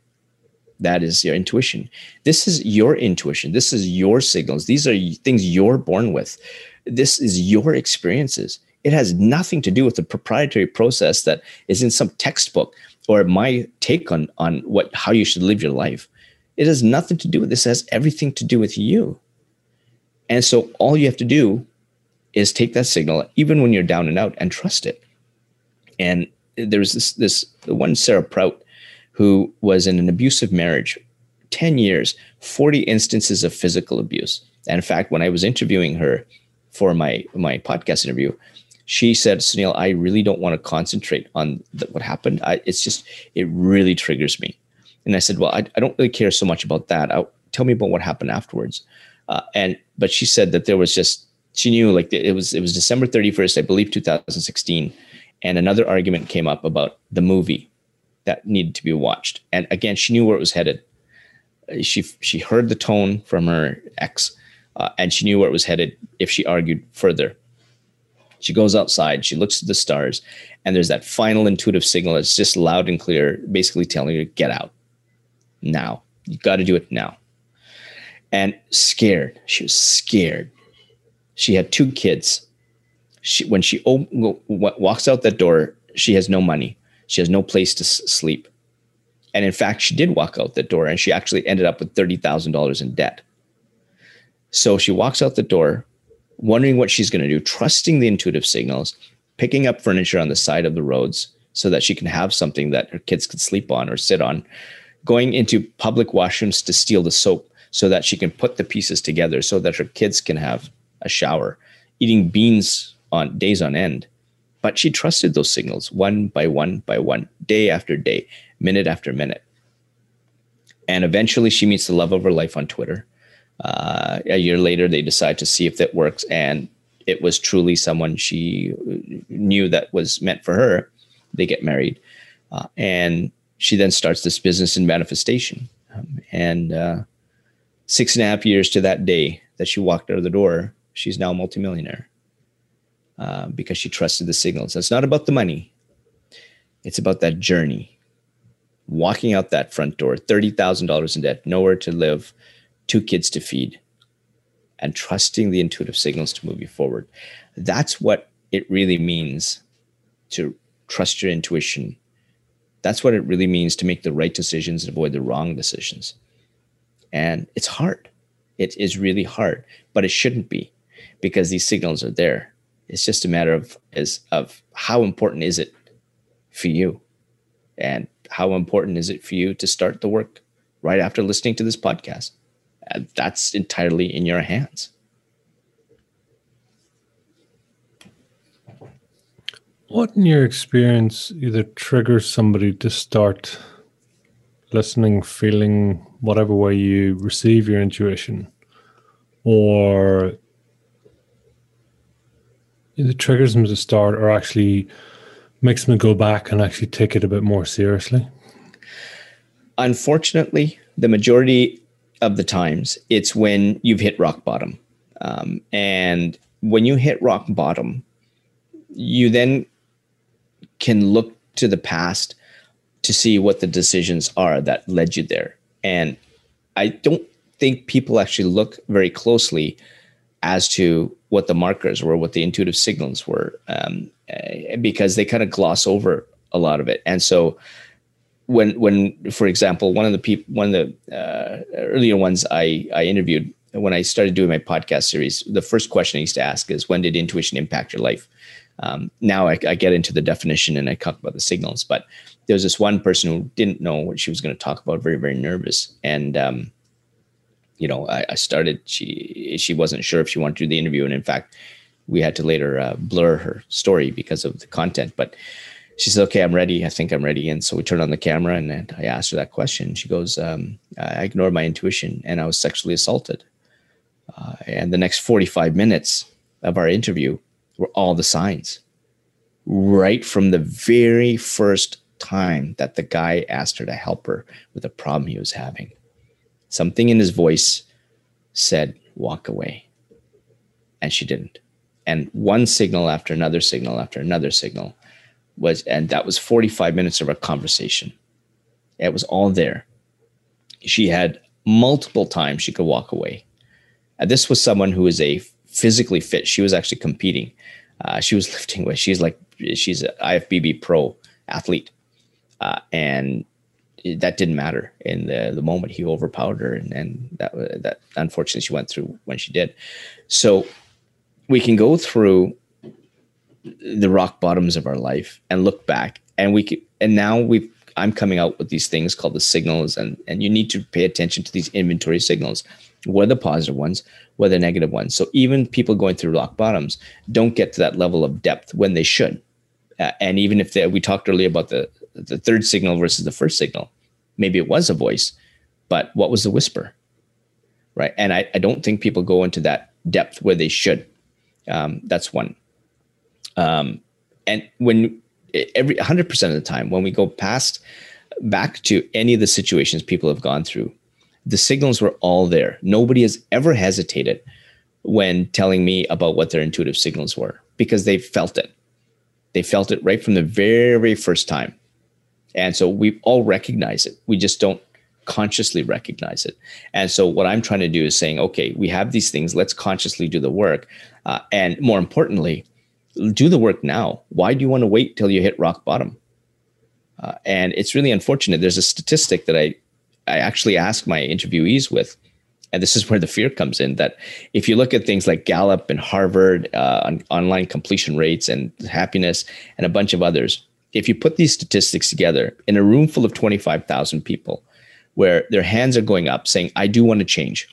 That is your intuition. This is your intuition. This is your signals. These are things you're born with. This is your experiences. It has nothing to do with the proprietary process that is in some textbook or my take on, on what how you should live your life. It has nothing to do with this. It has everything to do with you. And so all you have to do is take that signal, even when you're down and out, and trust it. And there's this this one Sarah Prout who was in an abusive marriage, 10 years, 40 instances of physical abuse. And in fact, when I was interviewing her for my my podcast interview, she said, Sunil, I really don't want to concentrate on the, what happened. I, it's just, it really triggers me. And I said, well, I, I don't really care so much about that. I'll, tell me about what happened afterwards. Uh, and but she said that there was just she knew like it was it was December 31st, I believe 2016, and another argument came up about the movie that needed to be watched. And again, she knew where it was headed. She she heard the tone from her ex, uh, and she knew where it was headed if she argued further. She goes outside, she looks at the stars, and there's that final intuitive signal that's just loud and clear, basically telling her get out now. You got to do it now and scared. She was scared. She had two kids. She, when she op- walks out that door, she has no money. She has no place to s- sleep. And in fact, she did walk out the door and she actually ended up with $30,000 in debt. So she walks out the door, wondering what she's going to do, trusting the intuitive signals, picking up furniture on the side of the roads so that she can have something that her kids could sleep on or sit on, going into public washrooms to steal the soap so that she can put the pieces together so that her kids can have a shower, eating beans on days on end. But she trusted those signals one by one by one, day after day, minute after minute. And eventually she meets the love of her life on Twitter. Uh, a year later, they decide to see if that works. And it was truly someone she knew that was meant for her. They get married. Uh, and she then starts this business in manifestation. Um, and uh, six and a half years to that day that she walked out of the door, she's now a multimillionaire uh, because she trusted the signals. It's not about the money, it's about that journey. Walking out that front door, $30,000 in debt, nowhere to live, two kids to feed, and trusting the intuitive signals to move you forward. That's what it really means to trust your intuition. That's what it really means to make the right decisions and avoid the wrong decisions. And it's hard. It is really hard, but it shouldn't be because these signals are there. It's just a matter of is of how important is it for you? And how important is it for you to start the work right after listening to this podcast? That's entirely in your hands. What, in your experience, either triggers somebody to start listening, feeling, whatever way you receive your intuition, or it triggers them to start, or actually makes them go back and actually take it a bit more seriously? Unfortunately, the majority of the times, it's when you've hit rock bottom. Um, and when you hit rock bottom, you then can look to the past to see what the decisions are that led you there. And I don't think people actually look very closely as to what the markers were, what the intuitive signals were, um, eh, because they kind of gloss over a lot of it. And so, when, when, for example, one of the people, one of the uh, earlier ones I, I interviewed when I started doing my podcast series, the first question I used to ask is, "When did intuition impact your life?" Um, now I, I, get into the definition and I talk about the signals, but there was this one person who didn't know what she was going to talk about, very, very nervous. And, um, you know, I, I, started, she, she wasn't sure if she wanted to do the interview. And in fact, we had to later uh, blur her story because of the content, but she said, "Okay, I'm ready. I think I'm ready." And so we turned on the camera, and, I asked her that question. She goes, um, "I ignored my intuition, and I was sexually assaulted." Uh, and the next 45 minutes of our interview were all the signs, right from the very first time that the guy asked her to help her with a problem he was having. Something in his voice said, "Walk away," and she didn't. And one signal after another signal after another signal was, and that was 45 minutes of a conversation. It was all there. She had multiple times she could walk away. And this was someone who is a physically fit. She was actually competing. Uh, she was [laughs] lifting weights. She's like, she's an IFBB pro athlete. Uh, and that didn't matter in the, the moment he overpowered her. And, and that, that unfortunately she went through when she did. So we can go through the rock bottoms of our life and look back. And we could, and now we've i'm coming out with these things called the signals and and you need to pay attention to these inventory signals. The positive ones the negative ones. So even people going through rock bottoms don't get to that level of depth when they should. Uh, and even if they, we talked earlier about the the third signal versus the first signal maybe it was a voice but what was the whisper? Right? And i, I don't think people go into that depth where they should. Um, that's one um, and when every 100% of the time, when we go past back to any of the situations people have gone through, the signals were all there. Nobody has ever hesitated when telling me about what their intuitive signals were because they felt it. They felt it right from the very, first time. And so we all recognize it. We just don't consciously recognize it. And so what I'm trying to do is saying, okay, we have these things. Let's consciously do the work. Uh, and more importantly, do the work now. Why do you want to wait till you hit rock bottom? Uh, and it's really unfortunate. There's a statistic that I, I actually ask my interviewees with, and this is [laughs] where the fear comes in. That if you look at things like Gallup and Harvard uh, on online completion rates and happiness and a bunch of others, if you put these statistics together in a room full of 25,000 people, where their hands are going up saying, "I do want to change,"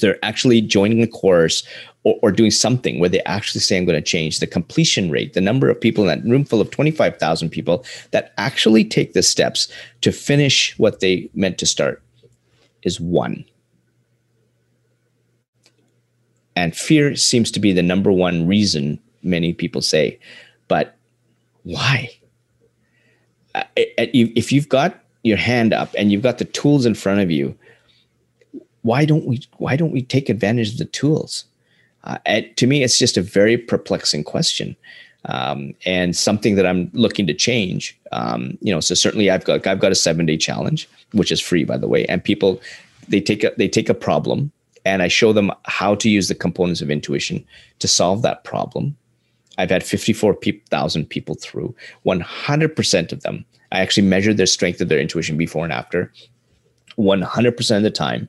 they're actually joining the course or, or doing something where they actually say, I'm going to change the completion rate, the number of people in that room full of 25,000 people that actually take the steps to finish what they meant to start is one. And fear seems to be the number one reason many people say, but why? Uh, if you've got your hand up and you've got the tools in front of you, why don't we why don't we take advantage of the tools? Uh, to me, it's just a very perplexing question. Um, and something that I'm looking to change. Um, you know, so certainly I've got I've got a seven day challenge, which is free by the way, and people they take a they take a problem and I show them how to use the components of intuition to solve that problem. I've had 54,000 people through. 100% of them, I actually measured their strength of their intuition before and after. 100% of the time,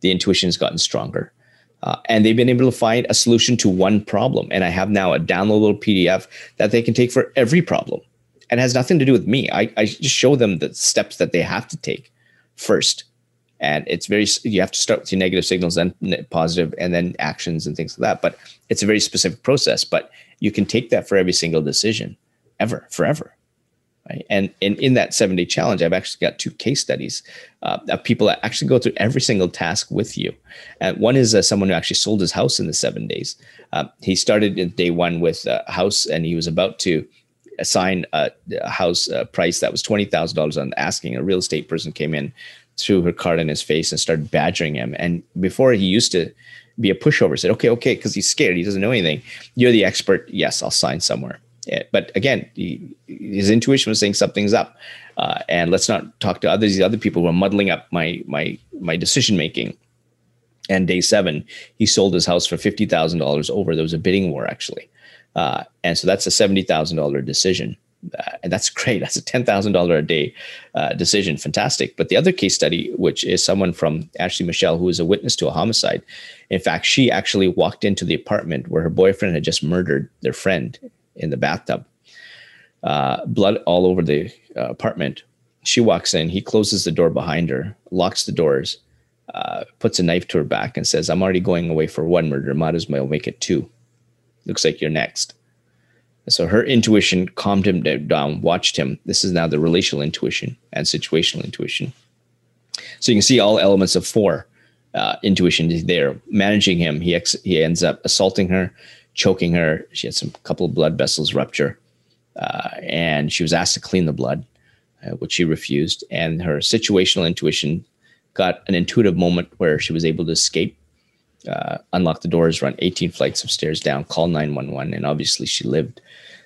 the intuition has gotten stronger. Uh, and they've been able to find a solution to one problem. And I have now a downloadable PDF that they can take for every problem. And has nothing to do with me. I, I just show them the steps that they have to take first. And it's very, you have to start with your negative signals, then positive, and then actions and things like that. But it's a very specific process. But you can take that for every single decision ever, forever. Right? And, and in that seven day challenge, I've actually got two case studies uh, of people that actually go through every single task with you. And one is uh, someone who actually sold his house in the seven days. Uh, he started in day one with a house and he was about to assign a, a house uh, price that was $20,000 on asking. A real estate person came in, threw her card in his face and started badgering him. And before he used to be a pushover, said, okay, okay, because he's scared. He doesn't know anything. You're the expert. Yes, I'll sign somewhere. But again, he, his intuition was saying something's up, uh, and let's not talk to others. These other people who are muddling up my my my decision making. And day seven, he sold his house for fifty thousand dollars over. There was a bidding war actually, uh, and so that's a seventy thousand dollar decision. Uh, and that's [laughs] great. That's a ten thousand dollar a day uh, decision. Fantastic. But the other case study, which is someone from Ashley Michelle, who is a witness to a homicide. In fact, she actually walked into the apartment where her boyfriend had just murdered their friend in the bathtub, uh, blood all over the uh, apartment. She walks in, he closes the door behind her, locks the doors, uh, puts a knife to her back, and says, I'm already going away for one murder. Might as well make it two. Looks like you're next. So her intuition calmed him down, watched him. This is now the relational intuition and situational intuition. So you can see all elements of four uh, intuition is there. Managing him, he ex- he ends up assaulting her, choking her. She had some couple of blood vessels rupture, uh, and she was asked to clean the blood, uh, which she refused. And her situational intuition got an intuitive moment where she was able to escape, uh, unlock the doors, run 18 flights of stairs down, call 911, and obviously she lived.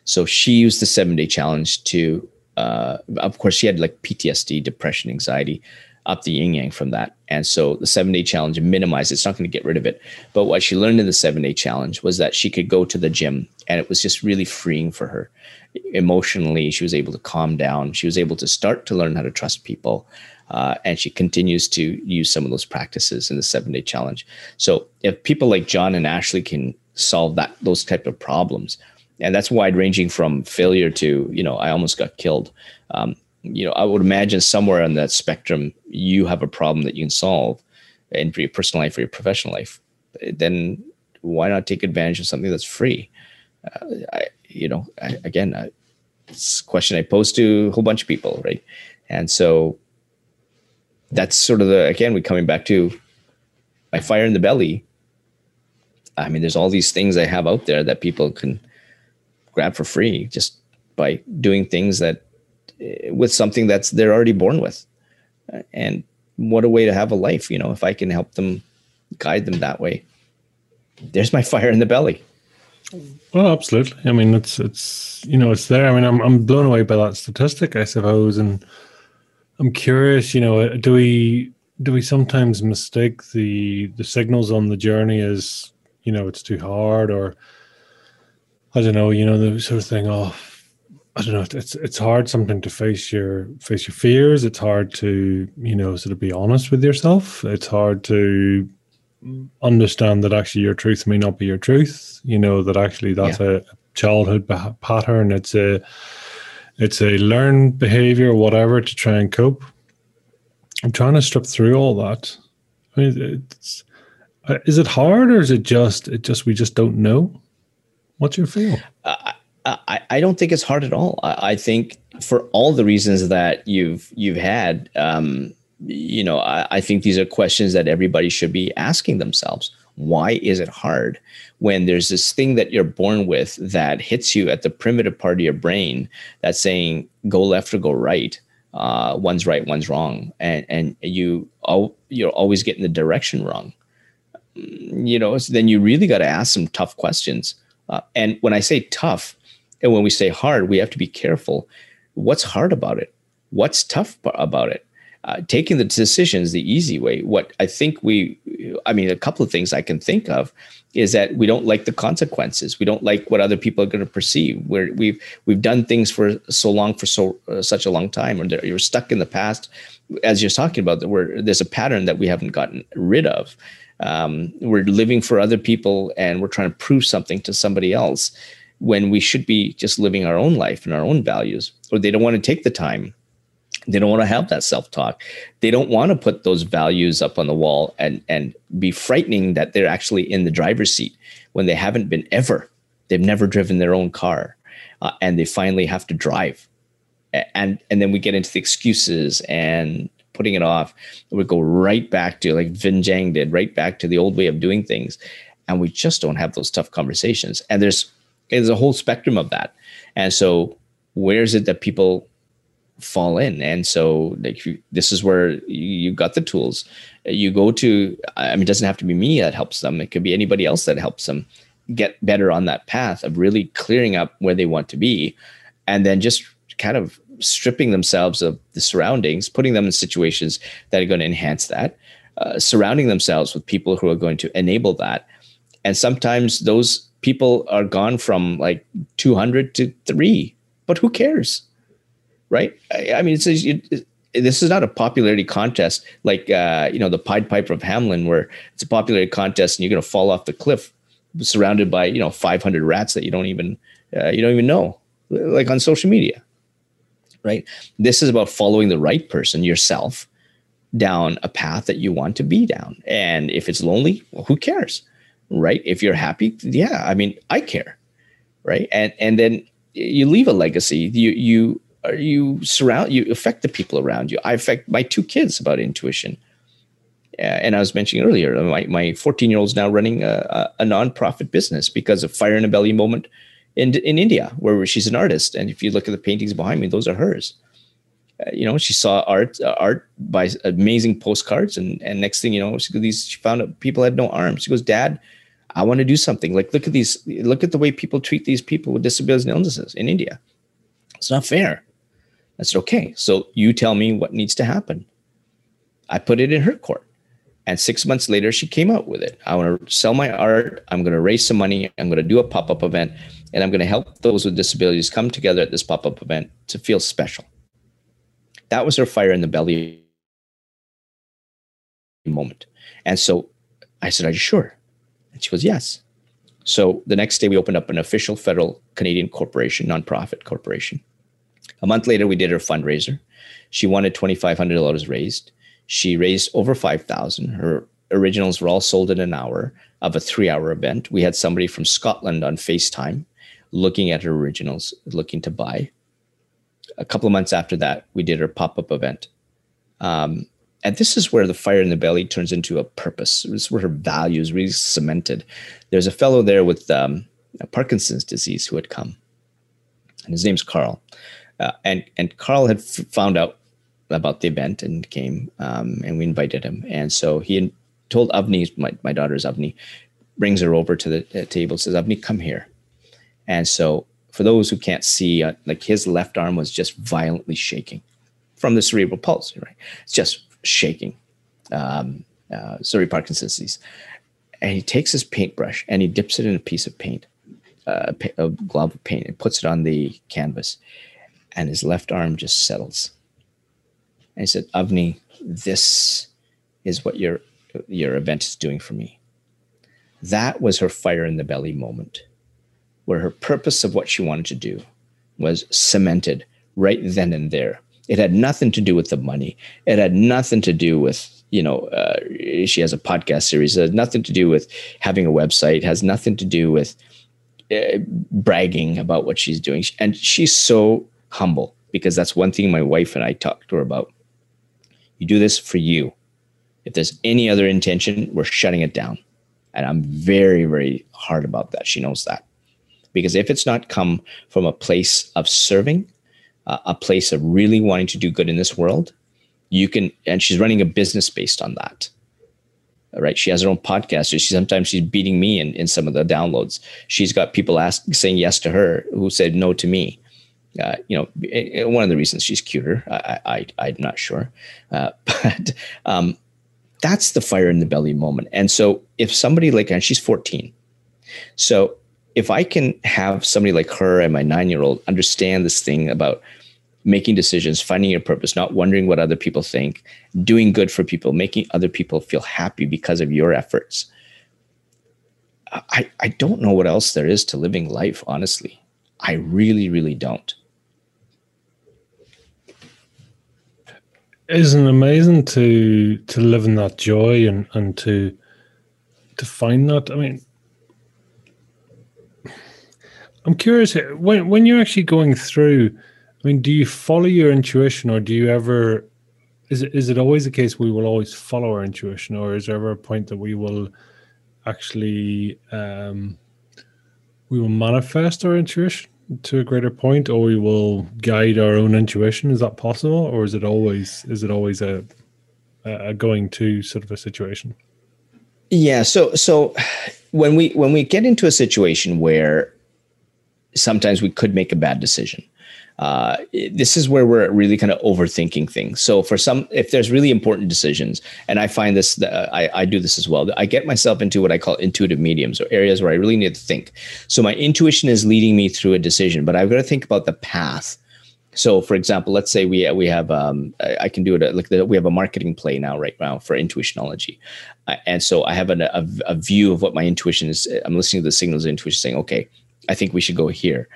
So she used the seven day challenge to, uh, of course, she had like PTSD, depression, anxiety, up the yin yang from that. And so the seven day challenge minimized, it's not going to get rid of it. But what she learned in the seven day challenge was that she could go to the gym and it was just really freeing for her. Emotionally, she was able to calm down. She was able to start to learn how to trust people. Uh, and she continues to use some of those practices in the seven day challenge. So if people like John and Ashley can solve that those type of problems, and that's wide ranging from failure to you know I almost got killed. Um, you know, I would imagine somewhere on that spectrum, you have a problem that you can solve, for your personal life or your professional life, then why not take advantage of something that's free? Uh, I, you know, I, again, I, it's a question I pose to a whole bunch of people, right? And so that's sort of the again we're coming back to my fire in the belly. I mean, there's all these things I have out there that people can grab for free just by doing things that with something that's they're already born with. And what a way to have a life you know if i can help them guide them that way. There's my [laughs] fire in the belly. Well absolutely. I mean it's it's you know it's there. I mean i'm, I'm blown away by that statistic i suppose. And i'm curious you know uh, do we do we sometimes mistake the the signals on the journey as you know it's too hard or I don't know, you know, the sort of thing. Oh, I don't know. It's it's hard something to face your face your fears. It's hard to you know sort of be honest with yourself. It's hard to understand that actually your truth may not be your truth. You know that actually that's yeah. a childhood pattern. It's a it's a learned behavior, whatever, to try and cope. I'm trying to strip through all that. I mean, it's, is it hard or is it just it just we just don't know? What's your feel? Uh, I, I don't think it's hard at all. I, I, think for all the reasons that you've you've had, um, you know, I, I think these are questions that everybody should be asking themselves. Why is it hard when there's this thing that you're born with that hits you at the primitive part of your brain that's saying go left or go right? Uh, one's right, one's wrong, and and you you're always getting the direction wrong. You know, so then you really got to ask some tough questions uh, and when I say tough, and when we say hard, we have to be careful. What's hard about it? What's tough about it? Uh, taking the decisions the easy way. What I think we, I mean, a couple of things I can think of is that we don't like the consequences. We don't like what other people are going to perceive. Where we've we've done things for so long for so uh, such a long time, or you're stuck in the past. As you're talking about, where there's a pattern that we haven't gotten rid of, um, we're living for other people and we're trying to prove something to somebody else when we should be just living our own life and our own values or they don't want to take the time they don't want to have that self-talk they don't want to put those values up on the wall and and be frightening that they're actually in the driver's seat when they haven't been ever they've never driven their own car uh, and they finally have to drive and and then we get into the excuses and putting it off. We go right back to like Vinh Giang did, right back to the old way of doing things. And we just don't have those tough conversations. And there's there's a whole spectrum of that. And so where is it that people fall in? And so like you, this is where you, you got the tools. You go to I mean it doesn't have to be me that helps them. It could be anybody else that helps them get better on that path of really clearing up where they want to be and then just kind of stripping themselves of the surroundings, putting them in situations that are going to enhance that, uh, surrounding themselves with people who are going to enable that. And sometimes those people are gone from like 200 to three, but who cares? Right? I, I mean, it's, it, this is not a popularity contest like uh, you know the Pied Piper of Hamelin, where it's a popularity contest and you're going to fall off the cliff, surrounded by you know 500 rats that you don't even uh, you don't even know, like on social media right? This is about following the right person, yourself, down a path that you want to be down. And if it's lonely, well, who cares? Right? If you're happy, yeah, I mean, I care. right? And and then you leave a legacy. You you are you surround you affect the people around you. I affect my two kids about intuition. Uh, and I was mentioning earlier, my, my 14 year old is now running a, a, a nonprofit business because of Fire in a Belly moment in, in India, where she's an artist. And if you look at the paintings behind me, those are hers. Uh, you know, she saw art, uh, art by amazing postcards, and and next thing you know, she, these she found out people had no arms. She goes, "Dad, I want to do something. Like, look at these, look at the way people treat these people with disabilities and illnesses in India. It's not fair." I said, "Okay, so you tell me what needs to happen." I put it in her court. And six months later, she came out with it. I want to sell my art. I'm going to raise some money. I'm going to do a pop up event. And I'm going to help those with disabilities come together at this pop up event to feel special. That was her fire in the belly moment. And so I said, Are you sure? And she goes, Yes. So the next day, we opened up an official federal Canadian corporation, nonprofit corporation. A month later, we did her fundraiser. She wanted $2,500 raised. She raised over 5,000. Her originals were all sold in an hour of a three hour event. We had somebody from Scotland on FaceTime looking at her originals, looking to buy. A couple of months after that, we did her pop up event. Um, and this is where the fire in the belly turns into a purpose. This is where her values really cemented. There's a fellow there with um, Parkinson's disease who had come, and his name's Carl. Uh, and and Carl had f- found out about the event and came, um, and we invited him. And so he told Avni, my, my daughter's Avni, brings her over to the table, says, Avni, come here. And so for those who can't see, uh, like his left arm was just violently shaking from the cerebral palsy, right? It's just shaking. Um, uh, sorry, Parkinson's disease. And he takes his paintbrush and he dips it in a piece of paint, uh, a glob of paint, and puts it on the canvas. And his left arm just settles and he said, Avni, this is what your your event is doing for me. That was her fire in the belly moment, where her purpose of what she wanted to do was cemented right then and there. It had nothing to do with the money. It had nothing to do with you know uh, she has a podcast series. It had nothing to do with having a website. It has nothing to do with uh, bragging about what she's doing. And she's so humble because that's one thing my wife and I talked to her about you do this for you. If there's any other intention, we're shutting it down. And I'm very, very hard about that. She knows that. Because if it's not come from a place of serving, a place of really wanting to do good in this world, you can, and she's running a business based on that. Right. She has her own podcast. She sometimes she's beating me in, in some of the downloads. She's got people ask, saying yes to her who said no to me uh, you know, one of the reasons she's cuter, I, I, am not sure, uh, [laughs] but um, that's the fire in the belly moment. And so, if somebody like, and she's 14, so if I can have somebody like her and my nine year old understand this thing about making decisions, finding your purpose, not wondering what other people think, doing good for people, making other people feel happy because of your efforts. I, I don't know what else there is to living life, honestly. I really, really don't. Isn't it amazing to to live in that joy and and to to find that? I mean, I'm curious when when you're actually going through. I mean, do you follow your intuition, or do you ever? Is it is it always the case we will always follow our intuition, or is there ever a point that we will actually um, we will manifest our intuition to a greater point or we will guide our own intuition is that possible or is it always is it always a a going to sort of a situation yeah so so when we when we get into a situation where sometimes we could make a bad decision uh, this is where we're really kind of overthinking things. So for some, if there's really important decisions, and I find this, uh, I, I do this as well. I get myself into what I call intuitive mediums or areas where I really need to think. So my intuition is leading me through a decision, but I've got to think about the path. So, for example, let's say we we have um, I can do it like the, we have a marketing play now right now for intuitionology, uh, and so I have an, a, a view of what my intuition is. I'm listening to the signals of intuition saying, okay, I think we should go here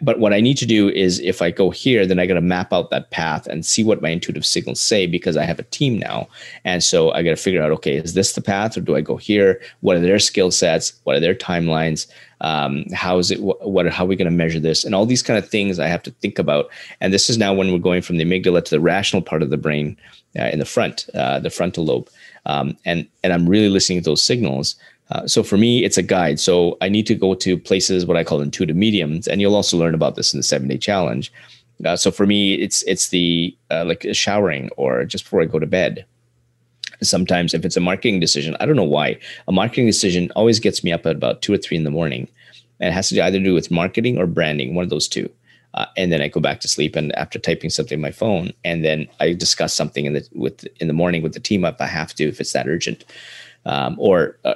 but what I need to do is if I go here, then I got to map out that path and see what my intuitive signals say because I have a team now. And so I got to figure out, okay, is this the path or do I go here? What are their skill sets? What are their timelines? Um, how is it? What, how are we going to measure this? And all these kind of things I have to think about. And this is now when we're going from the amygdala to the rational part of the brain uh, in the front, uh, the frontal lobe. Um, and and I'm really listening to those signals. Uh, so for me, it's a guide. So I need to go to places what I call intuitive mediums, and you'll also learn about this in the seven day challenge. Uh, so for me, it's it's the uh, like showering or just before I go to bed. Sometimes if it's a marketing decision, I don't know why a marketing decision always gets me up at about two or three in the morning, and it has to either do with marketing or branding, one of those two. Uh, and then I go back to sleep. And after typing something on my phone, and then I discuss something in the with in the morning with the team if I have to, if it's that urgent um, or uh,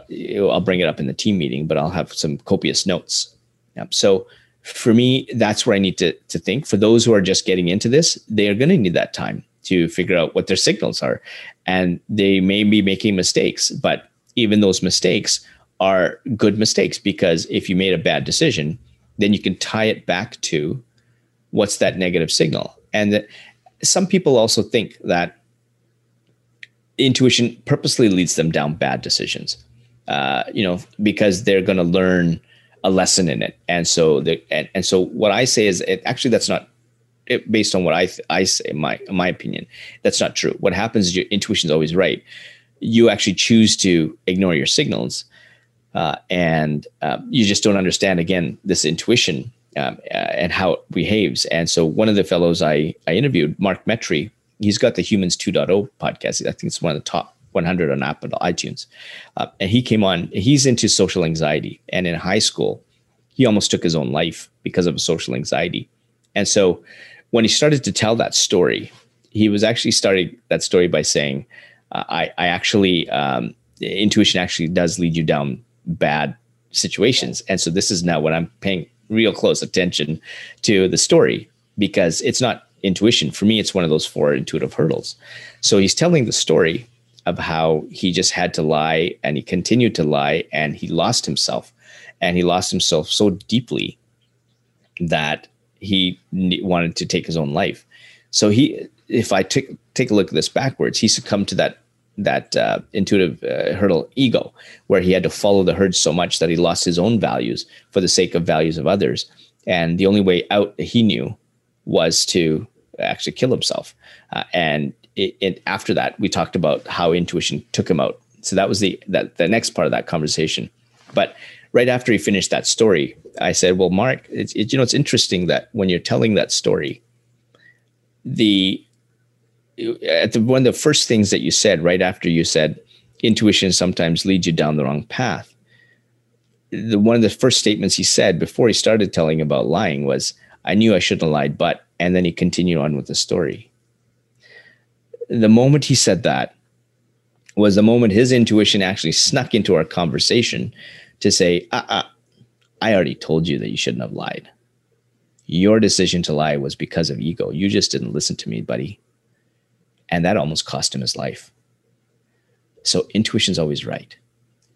I'll bring it up in the team meeting, but I'll have some copious notes. Yep. So for me, that's where I need to, to think. For those who are just getting into this, they are going to need that time to figure out what their signals are. And they may be making mistakes, but even those mistakes are good mistakes because if you made a bad decision, then you can tie it back to what's that negative signal. And that some people also think that intuition purposely leads them down bad decisions, uh, you know, because they're going to learn a lesson in it. And so, the, and, and so what I say is it, actually, that's not it, based on what I, I say, my, my opinion, that's not true. What happens is your intuition is always right. You actually choose to ignore your signals. Uh, and uh, you just don't understand again this intuition um, uh, and how it behaves. And so one of the fellows I I interviewed, Mark Metry, he's got the Humans 2.0 podcast. I think it's one of the top 100 on Apple iTunes. Uh, and he came on, he's into social anxiety. And in high school, he almost took his own life because of social anxiety. And so when he started to tell that story, he was actually starting that story by saying, uh, I, I actually, um, intuition actually does lead you down bad situations. And so this is now when I'm paying real close attention to the story because it's not intuition. For me, it's one of those four intuitive hurdles. So he's telling the story of how he just had to lie and he continued to lie and he lost himself. And he lost himself so deeply that he wanted to take his own life. So he, if I take take a look at this backwards, he succumbed to that that uh, intuitive uh, hurdle ego, where he had to follow the herd so much that he lost his own values for the sake of values of others. And the only way out he knew was to actually kill himself. Uh, and it, it, after that, we talked about how intuition took him out. So that was the that the next part of that conversation. But right after he finished that story, I said, "Well, Mark, it's it, you know it's interesting that when you're telling that story, the at the one of the first things that you said right after you said intuition sometimes leads you down the wrong path." The one of the first statements he said before he started telling about lying was, "I knew I shouldn't have lied, but." And then he continued on with the story. The moment he said that was the moment his intuition actually snuck into our conversation to say, uh, uh, I already told you that you shouldn't have lied. Your decision to lie was because of ego. You just didn't listen to me, buddy. And that almost cost him his life. So intuition's always right.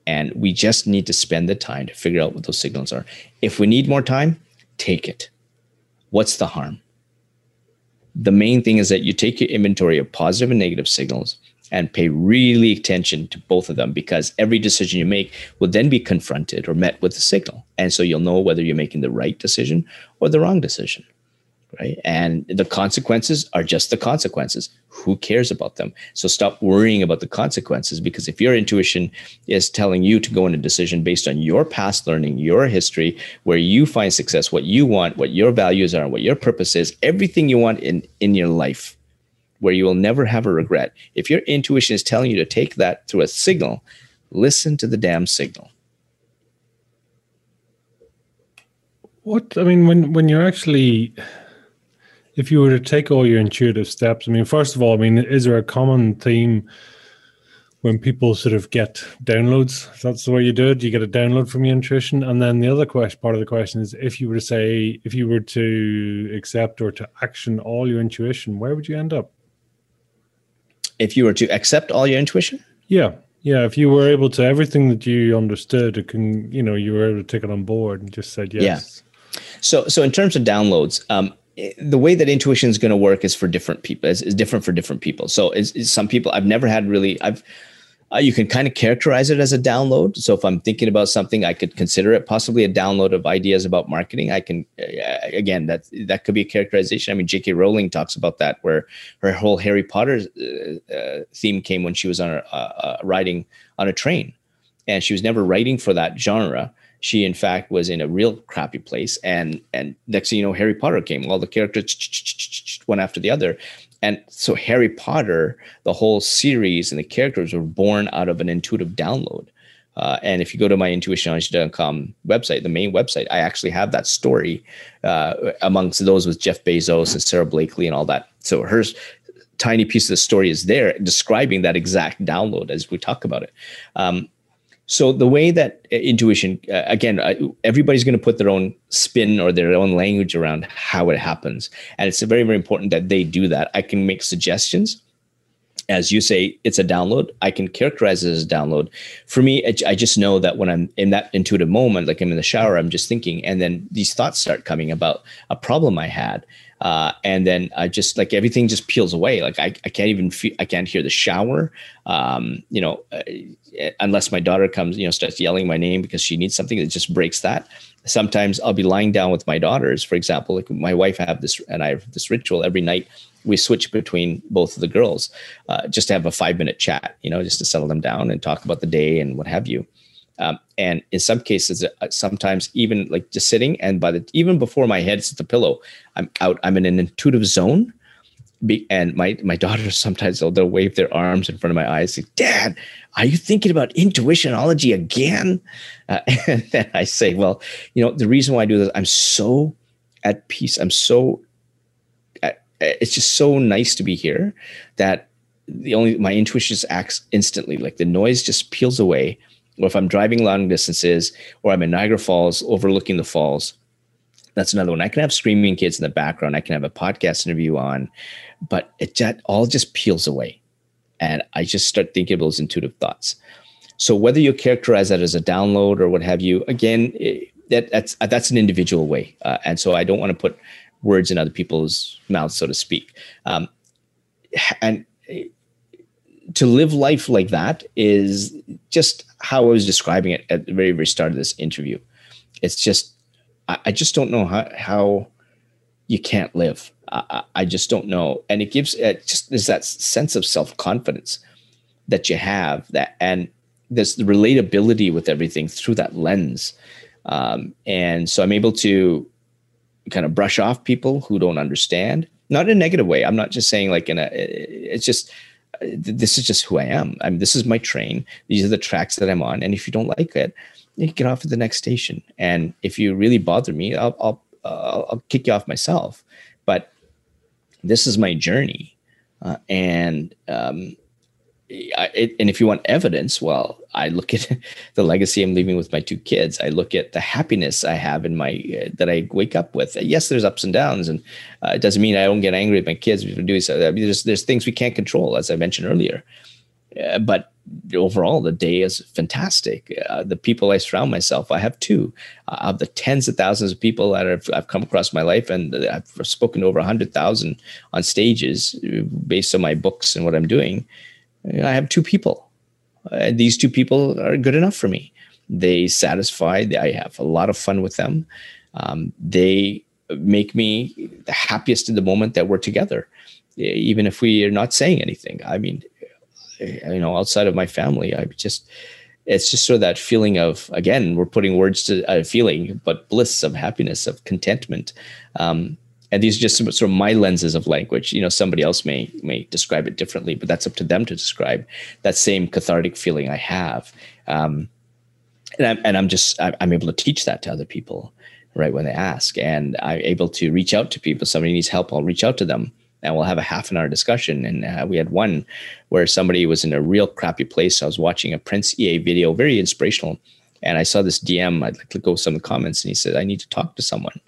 And we just need to spend the time to figure out what those signals are. If we need more time, take it. What's the harm? the main thing is that you take your inventory of positive and negative signals and pay really attention to both of them because every decision you make will then be confronted or met with a signal. And so you'll know whether you're making the right decision or the wrong decision right? And the consequences are just the consequences. Who cares about them? So stop worrying about the consequences because if your intuition is telling you to go in a decision based on your past learning, your history, where you find success, what you want, what your values are, what your purpose is, everything you want in, in your life, where you will never have a regret. If your intuition is telling you to take that through a signal, listen to the damn signal. What I mean when when you're actually if you were to take all your intuitive steps, I mean, first of all, I mean, is there a common theme when people sort of get downloads? That's the way you do it. You get a download from your intuition, and then the other question, part of the question is, if you were to say, if you were to accept or to action all your intuition, where would you end up? If you were to accept all your intuition, yeah, yeah. If you were able to everything that you understood, it can, you know, you were able to take it on board and just said yes. Yeah So, so in terms of downloads, um, the way that intuition is going to work is for different people. is, is different for different people. So, is some people I've never had really. I've uh, you can kind of characterize it as a download. So if I'm thinking about something, I could consider it possibly a download of ideas about marketing. I can, uh, again, that that could be a characterization. I mean, J.K. Rowling talks about that, where her whole Harry Potter uh, uh theme came when she was on a, uh, riding on a train, and she was never writing for that genre. She, in fact, was in a real crappy place, and and next thing you know, Harry Potter came. All the characters one after the other, and so Harry Potter, the whole series and the characters were born out of an intuitive download. Uh, and if you go to my intuitionknowledge.com website, the main website, I actually have that story uh, amongst those with Jeff Bezos and Sara Blakely and all that. So her tiny piece of the story is there describing that exact download as we talk about it. Um, so the way that uh, intuition, uh, again, uh, everybody's going to put their own spin or their own language around how it happens, and it's very, very important that they do that. I can make suggestions. As you say, it's a download. I can characterize it as a download. For me, I just know that when I'm in that intuitive moment, like I'm in the shower, I'm just thinking, and then these thoughts start coming about a problem I had, uh, and then I just like everything just peels away. Like I, I can't even feel, I can't hear the shower. Um, you know, uh, unless my daughter comes, you know, starts yelling my name because she needs something that just breaks that. Sometimes I'll be lying down with my daughters, for example, like my wife have this, and I have this ritual every night. We switch between both of the girls, uh, just to have a five minute chat, you know, just to settle them down and talk about the day and what have you. Um, and in some cases, uh, sometimes even like just sitting and by the even before my head hits the pillow, I'm out. I'm in an intuitive zone. Be, and my my daughters [laughs] sometimes they'll, they'll wave their arms in front of my eyes, say, "Dad, are you thinking about intuitionology again?" Uh, [laughs] and then I say, "Well, you know, the reason why I do this, I'm so at peace. I'm so. Uh, it's just so nice to be here that the only my intuition just acts instantly. Like the noise just peels away." Or if I'm driving long distances, or I'm in Niagara Falls overlooking the falls, that's another one. I can have screaming kids in the background. I can have a podcast interview on, but it all just peels away. And I just start thinking of those intuitive thoughts. So whether you characterize that as a download or what have you, again, it, that, that's that's an individual way. Uh, and so I don't want to put words in other people's mouths, so to speak. Um, and to live life like that is just how I was describing it at the very, very start of this interview. It's just, I, I just don't know how, how you can't live. I, I just don't know. And it gives it just, there's that sense of self confidence that you have that, and there's the relatability with everything through that lens. Um, and so I'm able to kind of brush off people who don't understand, not in a negative way. I'm not just saying like in a, it's just, this is just who I am. I mean, this is my train. These are the tracks that I'm on. And if you don't like it, you get off at the next station. And if you really bother me, I'll I'll, uh, I'll kick you off myself. But this is my journey, uh, and um, it, and if you want evidence, well, I look at [laughs] the legacy I'm leaving with my two kids. I look at the happiness I have in my uh, that I wake up with. Yes, there's ups and downs, and uh, it doesn't mean I don't get angry at my kids for doing so. I mean, there's there's things we can't control, as I mentioned earlier. Uh, but overall, the day is fantastic. Uh, the people I surround myself, I have two uh, of the tens of thousands of people that I've, I've come across my life, and I've spoken to over hundred thousand on stages uh, based on my books and what I'm doing I have two people. Uh, these two people are good enough for me. They satisfy. I have a lot of fun with them. Um, they make me the happiest in the moment that we're together, even if we are not saying anything. I mean, you know, outside of my family, I just it's just sort of that feeling of again, we're putting words to a feeling, but bliss of happiness, of contentment. Um, and these are just sort of my lenses of language. You know somebody else may may describe it differently but that's up to them to describe that same cathartic feeling i have. Um, and, I'm, and i'm just i'm able to teach that to other people right when they ask. And i'm able to reach out to people. Somebody needs help i'll reach out to them and we'll have a half an hour discussion. And uh, we had one where somebody was in a real crappy place. I was watching a prince ea video very inspirational. And i saw this dm i'd like to go some of the comments. And he said i need to talk to someone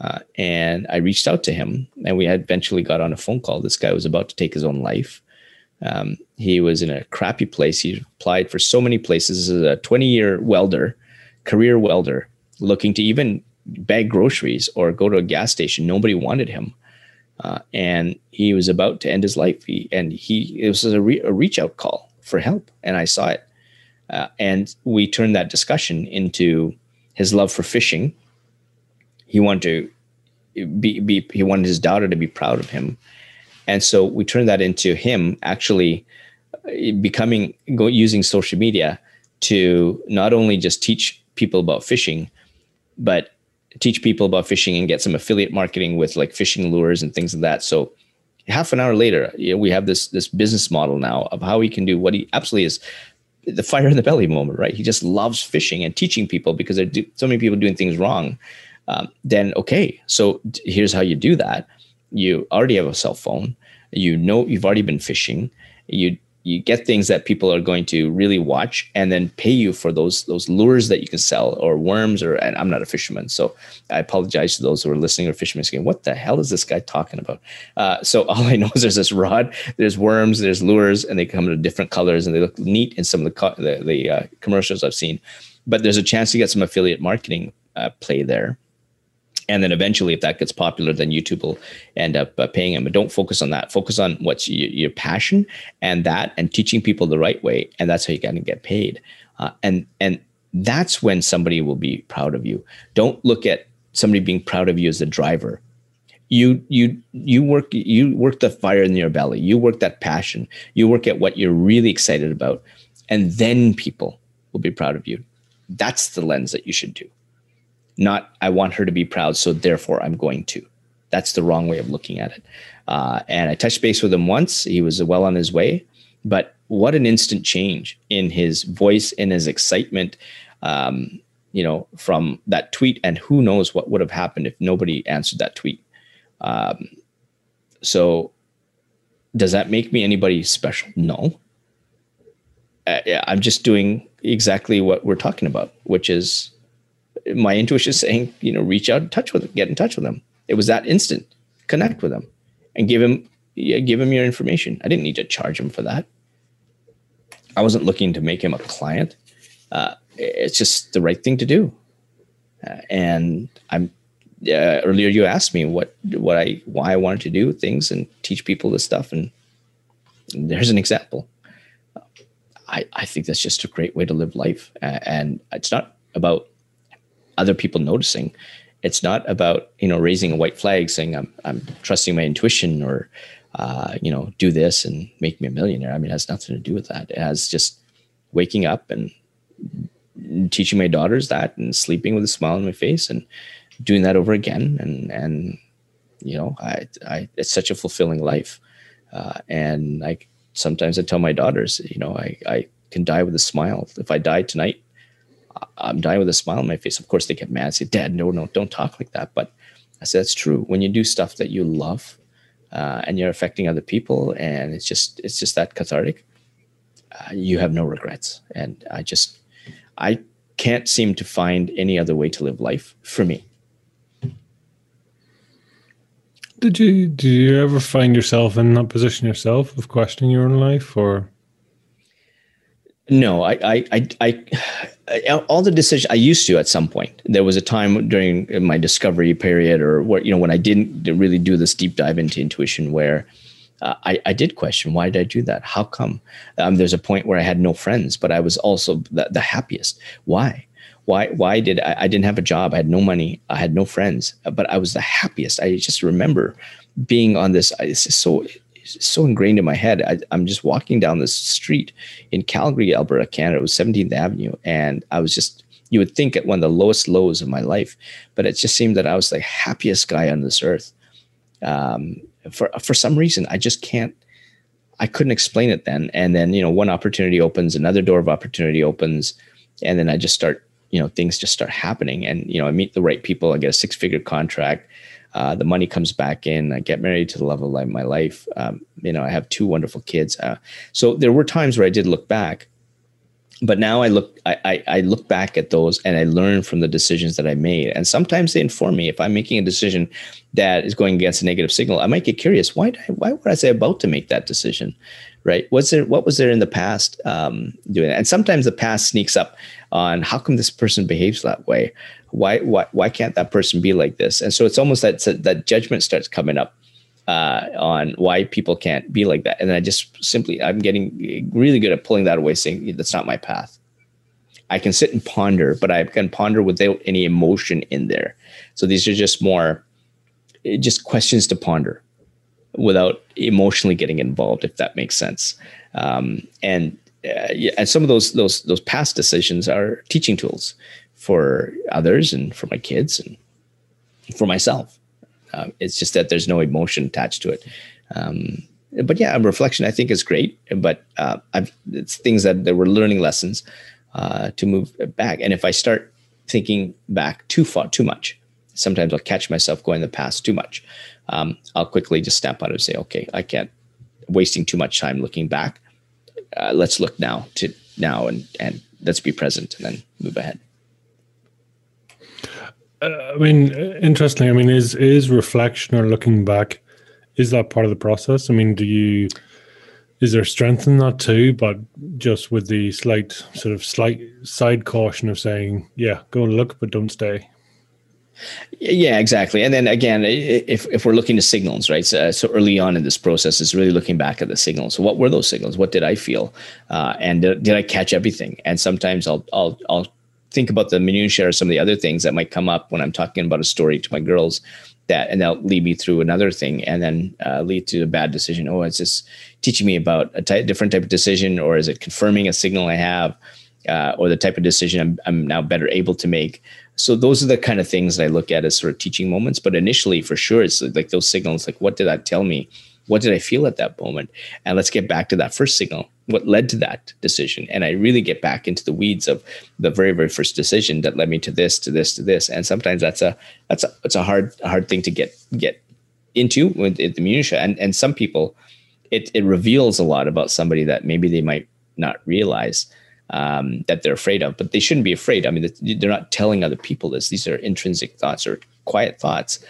uh, and I reached out to him, and we eventually got on a phone call. This guy was about to take his own life. Um, he was in a crappy place. He applied for so many places as a 20 year welder, career welder, looking to even bag groceries or go to a gas station. Nobody wanted him. Uh, and he was about to end his life. He, and he, it was a, re, a reach out call for help. And I saw it. Uh, and we turned that discussion into his love for fishing. He wanted to be, be, he wanted his daughter to be proud of him. And so we turned that into him actually uh, becoming, go, using social media to not only just teach people about fishing, but teach people about fishing and get some affiliate marketing with like fishing lures and things like that. So half an hour later, you know, we have this this business model now of how he can do what he absolutely is the fire in the belly moment, right? He just loves fishing and teaching people because there are so many people doing things wrong. Um, then okay, so here's how you do that. You already have a cell phone. You know you've already been fishing. You you get things that people are going to really watch and then pay you for those those lures that you can sell or worms or and I'm not a fisherman so I apologize to those who are listening or fishermen saying what the hell is this guy talking about uh, so [laughs] all I know is there's this rod there's worms there's lures and they come in different colors and they look neat in some of the co- the, the uh, commercials I've seen but there's a chance to get some affiliate marketing uh, play there and then eventually if that gets popular then youtube will end up uh, paying him. But don't focus on that. Focus on what's your, your, passion and that and teaching people the right way. And that's how you're going to get paid. Uh, and and that's when somebody will be proud of you. Don't look at somebody being proud of you as a driver. You you you work you work the fire in your belly. You work that passion. You work at what you're really excited about. And then people will be proud of you. That's the lens that you should do not I want her to be proud, so therefore I'm going to. That's the wrong way of looking at it. Uh, and I touched base with him once. He was well on his way, but what an instant change in his voice, in his excitement, um, you know, from that tweet. And who knows what would have happened if nobody answered that tweet. Um, so, does that make me anybody special? No. Uh, I'm just doing exactly what we're talking about, which is my intuition saying, you know, reach out, touch with, them, get in touch with them. It was that instant. Connect with them, and give him, yeah, give him your information. I didn't need to charge him for that. I wasn't looking to make him a client. Uh, it's just the right thing to do. Uh, and I'm uh, earlier you asked me what what I why I wanted to do things and teach people this stuff, and there's an example. I, I think that's just a great way to live life, and it's not about other people noticing. It's not about you know raising a white flag saying I'm I'm trusting my intuition or uh, you know do this and make me a millionaire. I mean, it has nothing to do with that. It has just waking up and teaching my daughters that and sleeping with a smile on my face and doing that over again and and you know I I it's such a fulfilling life. Uh, and like sometimes I tell my daughters, you know, I I can die with a smile. If I die tonight, I'm dying with a smile on my face. Of course, they get mad. Say, Dad, no, no, don't talk like that. But I said, that's true. When you do stuff that you love uh, and you're affecting other people, and it's just it's just that cathartic, uh, you have no regrets. And I just I can't seem to find any other way to live life for me. Did you did you ever find yourself in that position yourself of questioning your own life, or? No, I, I, I, I all the decisions I used to at some point. There was a time during my discovery period, or where you know when I didn't really do this deep dive into intuition, where uh, I, I did question why did I do that? How come? Um, there's a point where I had no friends, but I was also the, the happiest. Why? Why? Why did I, I didn't have a job? I had no money. I had no friends, but I was the happiest. I just remember being on this. It's so so ingrained in my head. I, am just walking down this street in Calgary, Alberta, Canada. It was 17th Avenue, and I was just you would think at one of the lowest lows of my life, but it just seemed that I was the happiest guy on this earth. Um, for for some reason, I just can't. I couldn't explain it then. And then you know, one opportunity opens, another door of opportunity opens, and then I just start. You know, things just start happening, and you know, I meet the right people. I get a six figure contract uh, the money comes back in. I get married to the love of my life. Um, you know, I have two wonderful kids. Uh, so there were times where I did look back, but now I look, I, I, I, look back at those and I learn from the decisions that I made. And sometimes they inform me. If I'm making a decision that is going against a negative signal, I might get curious. Why, I, why were I say about to make that decision? Right? Was there what was there in the past um, doing that? And sometimes the past sneaks up on how come this person behaves that way. Why why why can't that person be like this? And so it's almost that that judgment starts coming up uh, on why people can't be like that. And i just simply i'm getting really good at pulling that away saying that's not my path. I can sit and ponder but i can ponder without any emotion in there. So these are just more just questions to ponder without emotionally getting involved if that makes sense. Um, and uh, and some of those those those past decisions are teaching tools for others and for my kids and for myself. Um, it's just that there's no emotion attached to it. Um, but yeah, reflection I think is great. But uh, it's things that, that we're learning lessons uh, to move back. And if I start thinking back too far, too much, sometimes I'll catch myself going the past too much. Um, I'll quickly just snap out and say, okay, I can't wasting too much time looking back. Uh, let's look now to now and and let's be present and then move ahead. Uh, I mean, interestingly, I mean, is is reflection or looking back, is that part of the process? I mean, do you is there strength in that too? But just with the slight sort of slight side caution of saying, yeah, go and look, but don't stay. Yeah, exactly. And then again, if, if we're looking to signals, right? So, so, early on in this process is really looking back at the signals. So what were those signals? What did I feel? Uh, and did, did I catch everything? And sometimes I'll, I'll, I'll think about the minutiae or some of the other things that might come up when I'm talking about a story to my girls that, and they'll lead me through another thing and then uh, lead to a bad decision. Oh, is this teaching me about a different type of decision or is it confirming a signal I have? Uh, or the type of decision I'm, I'm now better able to make so those are the kind of things that I look at as sort of teaching moments. But initially, for sure, it's like those signals. Like, what did that tell me? What did I feel at that moment? And let's get back to that first signal. What led to that decision? And I really get back into the weeds of the very, very first decision that led me to this, to this, to this. And sometimes that's a that's a it's a hard hard thing to get get into with the minutia. And and some people, it it reveals a lot about somebody that maybe they might not realize um, that they're afraid of, but they shouldn't be afraid. I mean, they're not telling other people this. These are intrinsic thoughts or quiet thoughts,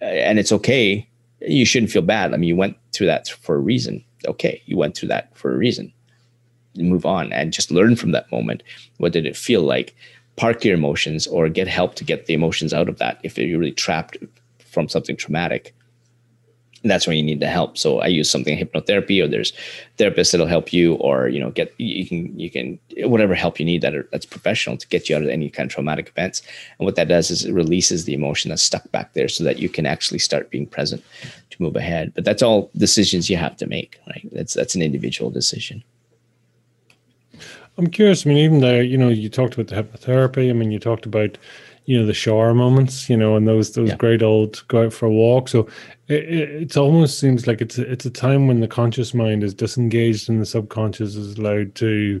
uh, and it's okay. You shouldn't feel bad. I mean, you went through that for a reason. Okay, you went through that for a reason. Move on and just learn from that moment. What did it feel like? Park your emotions or get help to get the emotions out of that if you're really trapped from something traumatic that's when you need the help. So I use something hypnotherapy, or there's therapists that'll help you, or you know, get you can you can whatever help you need that are, that's professional to get you out of any kind of traumatic events. And what that does is it releases the emotion that's stuck back there, so that you can actually start being present to move ahead. But that's all decisions you have to make, right? That's that's an individual decision. I'm curious. I mean, even though you know you talked about the hypnotherapy. I mean, you talked about you know the shower moments you know and those those yeah. great old go out for a walk. So it, it, almost seems like it's a, it's a time when the conscious mind is disengaged and the subconscious is allowed to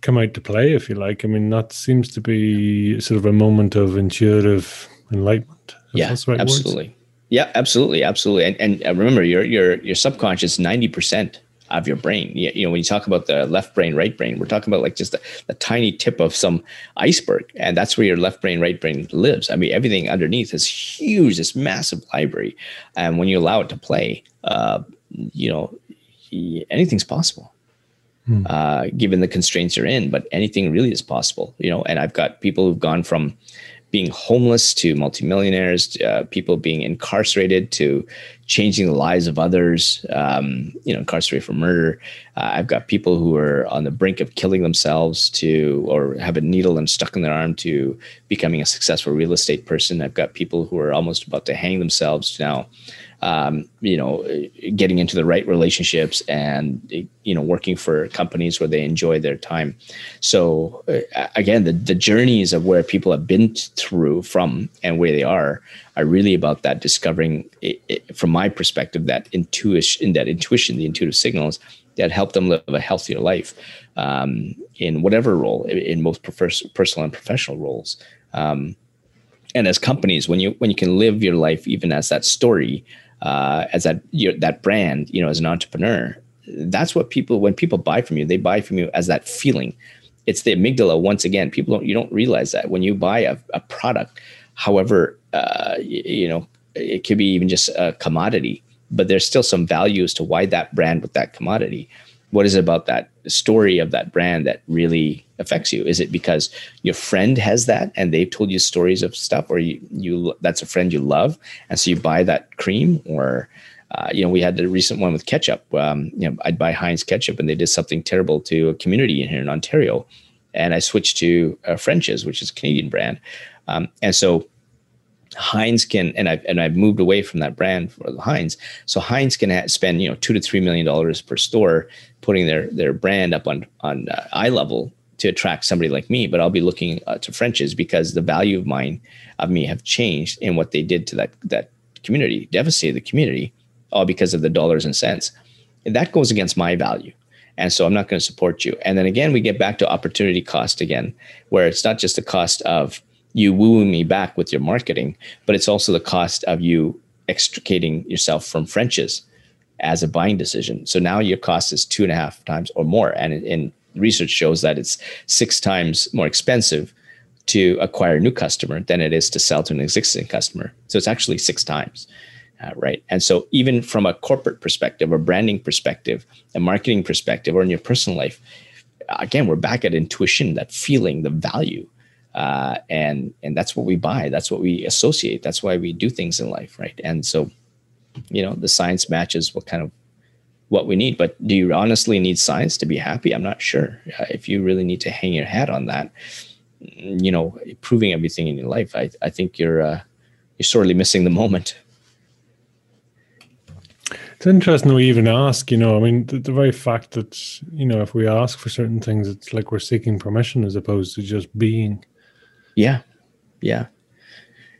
come out to play if you like. I mean that seems to be sort of a moment of intuitive enlightenment. Yeah right absolutely. Words. yeah absolutely absolutely. And, and uh, remember your your your subconscious 90% of your brain. You, know, when you talk about the left brain, right brain, we're talking about like just a, a, tiny tip of some iceberg, and that's where your left brain, right brain lives. I mean, everything underneath is huge, this massive library, and when you allow it to play, uh, you know, anything's possible. Hmm. Uh, given the constraints you're in, but anything really is possible, you know. And I've got people who've gone from being homeless to multimillionaires, uh, people being incarcerated to changing the lives of others, um, you know, incarcerated for murder. Uh, I've got people who are on the brink of killing themselves to, or have a needle and stuck in their arm to becoming a successful real estate person. I've got people who are almost about to hang themselves now um, you know, getting into the right relationships and you know working for companies where they enjoy their time. So uh, again, the the journeys of where people have been through from and where they are are really about that discovering, it, it, from my perspective, that intuition, that intuition, the intuitive signals that help them live a healthier life um, in whatever role, in most personal and professional roles. Um, and as companies, when you when you can live your life even as that story, uh, as that your, that brand, you know, as an entrepreneur, that's what people when people buy from you, they buy from you as that feeling. It's the amygdala once again. People don't you don't realize that when you buy a, a product, however, uh, you, you know, it could be even just a commodity, but there's still some value as to why that brand with that commodity. What is it about that story of that brand that really affects you? Is it because your friend has that and they've told you stories of stuff, or you you that's a friend you love, and so you buy that cream, or uh, you know, we had the recent one with ketchup. Um, you know, I'd buy Heinz ketchup, and they did something terrible to a community in here in Ontario, and I switched to uh, French's, which is a Canadian brand, um, and so Heinz can, and I've and I've moved away from that brand for the Heinz. So Heinz can spend you know two to three million dollars per store putting their their brand up on on uh, eye level to attract somebody like me. But I'll be looking uh, to French's because the value of mine of me have changed in what they did to that that community, devastated the community, all because of the dollars and cents. And that goes against my value. And so I'm not going to support you. And then again, we get back to opportunity cost again, where it's not just the cost of you wooing me back with your marketing, but it's also the cost of you extricating yourself from French's as a buying decision. So now your cost is two and a half times or more. And, and research shows that it's six times more expensive to acquire a new customer than it is to sell to an existing customer. So it's actually six times. Uh, right. And so, even from a corporate perspective, a branding perspective, a marketing perspective, or in your personal life, again, we're back at intuition, that feeling, the value uh, and and that's what we buy that's what we associate that's why we do things in life right and so you know the science matches what kind of what we need but do you honestly need science to be happy? I'm not sure. Uh, if you really need to hang your hat on that you know proving everything in your life i, I think you're uh, you're sorely missing the moment. It's interesting we even ask, you know, I mean, the, the, very fact that, you know, if we ask for certain things, it's like we're seeking permission as opposed to just being. Yeah, yeah,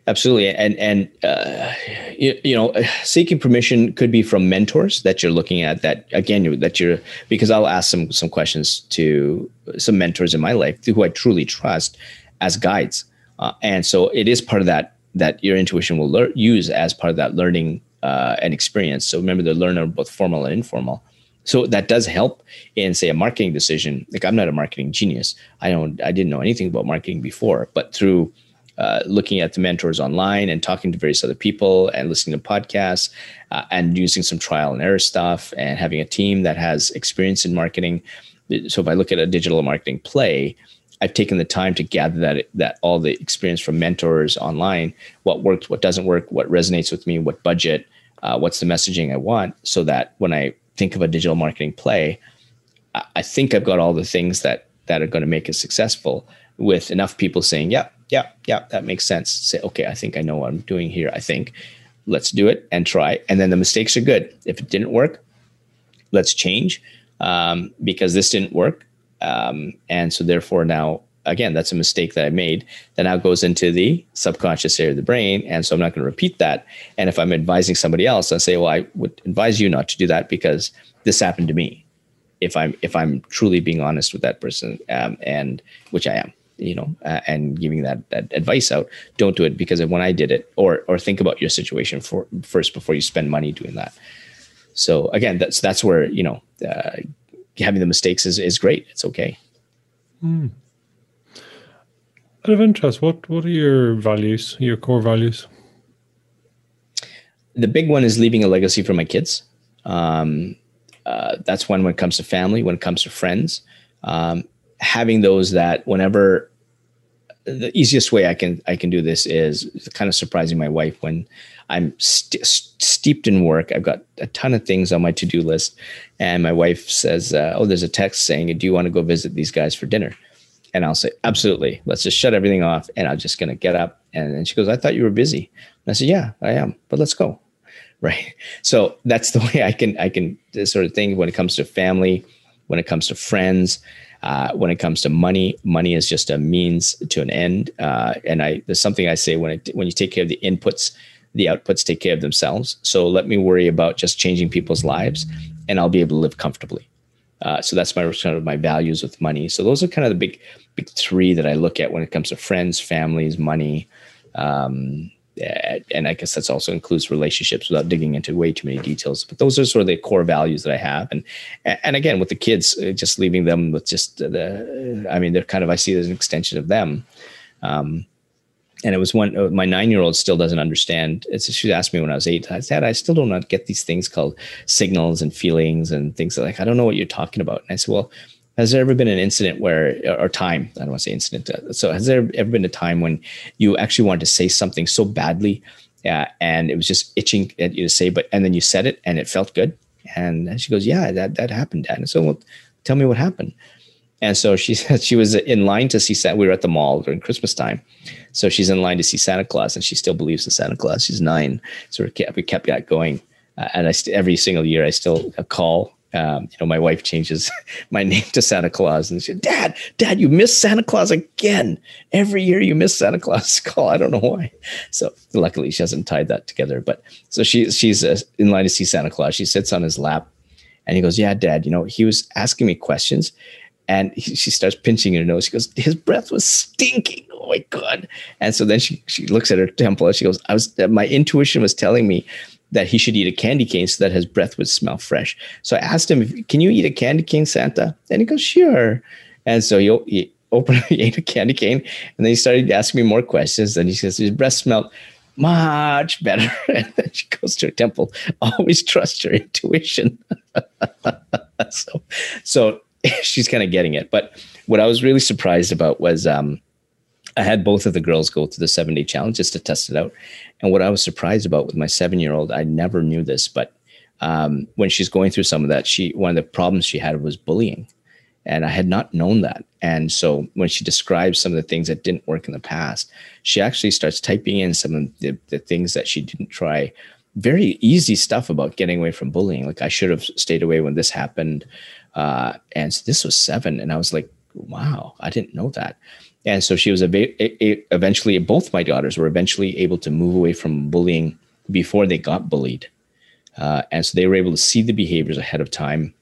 absolutely. And and uh, you, you, know, seeking permission could be from mentors that you're looking at. That again, that you're because I'll ask some some questions to some mentors in my life who I truly trust as guides, uh, and so it is part of that that your intuition will lear- use as part of that learning uh, and experience. So remember, the learner both formal and informal. So that does help in say a marketing decision. Like I'm not a marketing genius. I don't I didn't know anything about marketing before, but through uh, looking at the mentors online and talking to various other people and listening to podcasts uh, and using some trial and error stuff and having a team that has experience in marketing. So if I look at a digital marketing play, I've taken the time to gather that that all the experience from mentors online, what works, what doesn't work, what resonates with me, what budget, uh, what's the messaging I want, so that when I think of a digital marketing play, I think I've got all the things that that are going to make it successful with enough people saying, yeah, yeah, yeah, that makes sense. Say, okay, I think I know what I'm doing here. I think let's do it and try. And then the mistakes are good. If it didn't work, let's change um, because this didn't work. Um, and so therefore now again, that's a mistake that I made that now goes into the subconscious area of the brain. And so I'm not going to repeat that. And if I'm advising somebody else, I say, well, I would advise you not to do that because this happened to me. If I'm if I'm truly being honest with that person, um, and which I am, you know, uh, and giving that that advice out, don't do it because when I did it, or or think about your situation for first before you spend money doing that. So again, that's that's where you know uh, having the mistakes is is great. It's okay. Mm. Out of interest, what what are your values, your core values? The big one is leaving a legacy for my kids. Um, uh, that's one when it comes to family, when it comes to friends, um, having those that whenever the easiest way I can I can do this is kind of surprising my wife when I'm st- steeped in work. I've got a ton of things on my to do list, and my wife says, uh, "Oh, there's a text saying, do you want to go visit these guys for dinner?" And I'll say, absolutely. Let's just shut everything off. And I'm just to get up. And then she goes, I thought you were busy. And I said, yeah, I am, but let's go. [laughs] Right. So that's the [laughs] way I can, I can sort of think when it comes to family, when it comes to friends, uh, when it comes to money, money is just a means to an end. Uh, and I, there's something I say when it, when you take care of the inputs, the outputs take care of themselves. So let me worry about just changing people's lives and I'll be able to live comfortably. Uh, so that's my kind of my values with money. So those are kind of the big big three that I look at when it comes to friends, families, money, um, and I guess that's also includes relationships without digging into way too many details. But those are sort of the core values that I have, and and again with the kids, uh, just leaving them with just the, I mean, they're kind of I see it as an extension of them. Um, and it was one uh, my nine year old still doesn't understand. It's, she asked me when I was eight. I said I still do not get these things called signals and feelings and things like I don't know what you're talking about. And I said, well, has there ever been an incident where, or time, I don't want to say incident. Uh, so has there ever been a time when you actually wanted to say something so badly uh, and it was just itching at you to say, but, and then you said it and it felt good? And she goes, yeah, that, that happened, Dad. And so, well, tell me what happened. And so she [laughs] said she was in line to see Santa. We were at the mall during Christmas time. So she's in line to see Santa Claus and she still believes in Santa Claus. She's nine. So we kept, we kept that going. Uh, and I st- every single year I still call um, you know, my wife changes [laughs] my name to Santa Claus, and she said, "Dad, Dad, you miss Santa Claus again. Every year you miss Santa Claus [laughs] call. I don't know why." So luckily, she hasn't tied that together. But so she she's uh, in line to see Santa Claus. She sits on his lap, and he goes, "Yeah, Dad. You know, he was asking me questions." And he, she starts pinching her nose. She goes, "His breath was stinking. Oh my god!" And so then she she looks at her temple and she goes, "I was my intuition was telling me that he should eat a candy cane so that his breath would smell fresh. So I asked him, "Can you eat a candy cane, Santa?" And he goes, "Sure." And so he, he opened, [laughs] he ate a candy cane, and then he started asking me more questions. And he says his breath smelled much better. [laughs] and then she goes to her temple. [laughs] Always trust your intuition. so, so she's kind of getting it. But what I was really surprised about was um, I had both of the girls go through the seven day challenge just to test it out. And what I was surprised about with my seven year old, I never knew this, but um, when she's going through some of that, she one of the problems she had was bullying, and I had not known that. And so when she describes some of the things that didn't work in the past, she actually starts typing in some of the, the things that she didn't try. Very easy stuff about getting away from bullying. Like I should have stayed away when this happened, uh, and so this was seven, and I was like, wow, I didn't know that. And so she was eventually, both my daughters were eventually able to move away from bullying before they got bullied. Uh, and so they were able to see the behaviors ahead of time.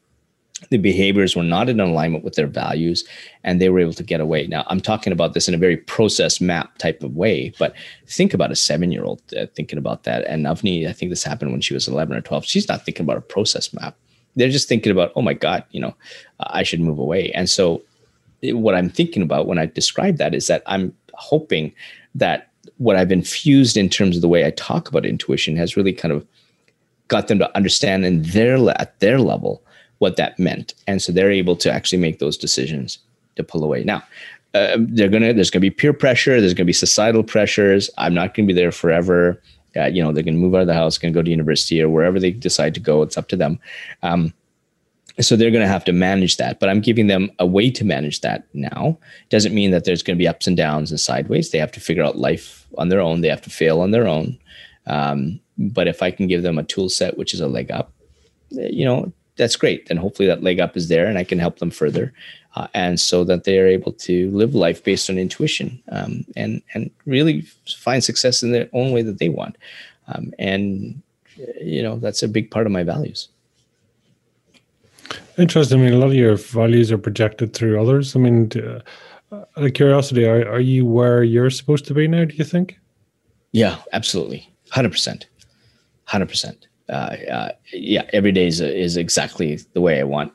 The behaviors were not in alignment with their values, and they were able to get away. Now, I'm talking about this in a very process map type of way, but think about a seven year old uh, thinking about that. And Avni, I think this happened when she was 11 or 12. She's not thinking about a process map. They're just thinking about, oh my God, you know, I should move away. And so what I'm thinking about when I describe that is that I'm hoping that what I've infused in terms of the way I talk about intuition has really kind of got them to understand in their at their level what that meant, and so they're able to actually make those decisions to pull away. Now, uh, they're gonna there's gonna be peer pressure, there's gonna be societal pressures. I'm not gonna be there forever. Uh, you know, they're gonna move out of the house, gonna go to university or wherever they decide to go. It's up to them. Um, so they're going to have to manage that but i'm giving them a way to manage that now. Doesn't mean that there's going to be ups and downs and sideways. They have to figure out life on their own. They have to fail on their own. Um, but if i can give them a tool set which is a leg up eh, you know that's great. Then hopefully that leg up is there and i can help them further uh, and so that they are able to live life based on intuition um, and and really find success in their own way that they want. Um, and you know that's a big part of my values Interesting. I mean, a lot of your values are projected through others. I mean, uh, out of curiosity, are, are you where you're supposed to be now, do you think? Yeah, absolutely. 100%. 100%. Uh, uh, yeah, every day is, is exactly the way I want.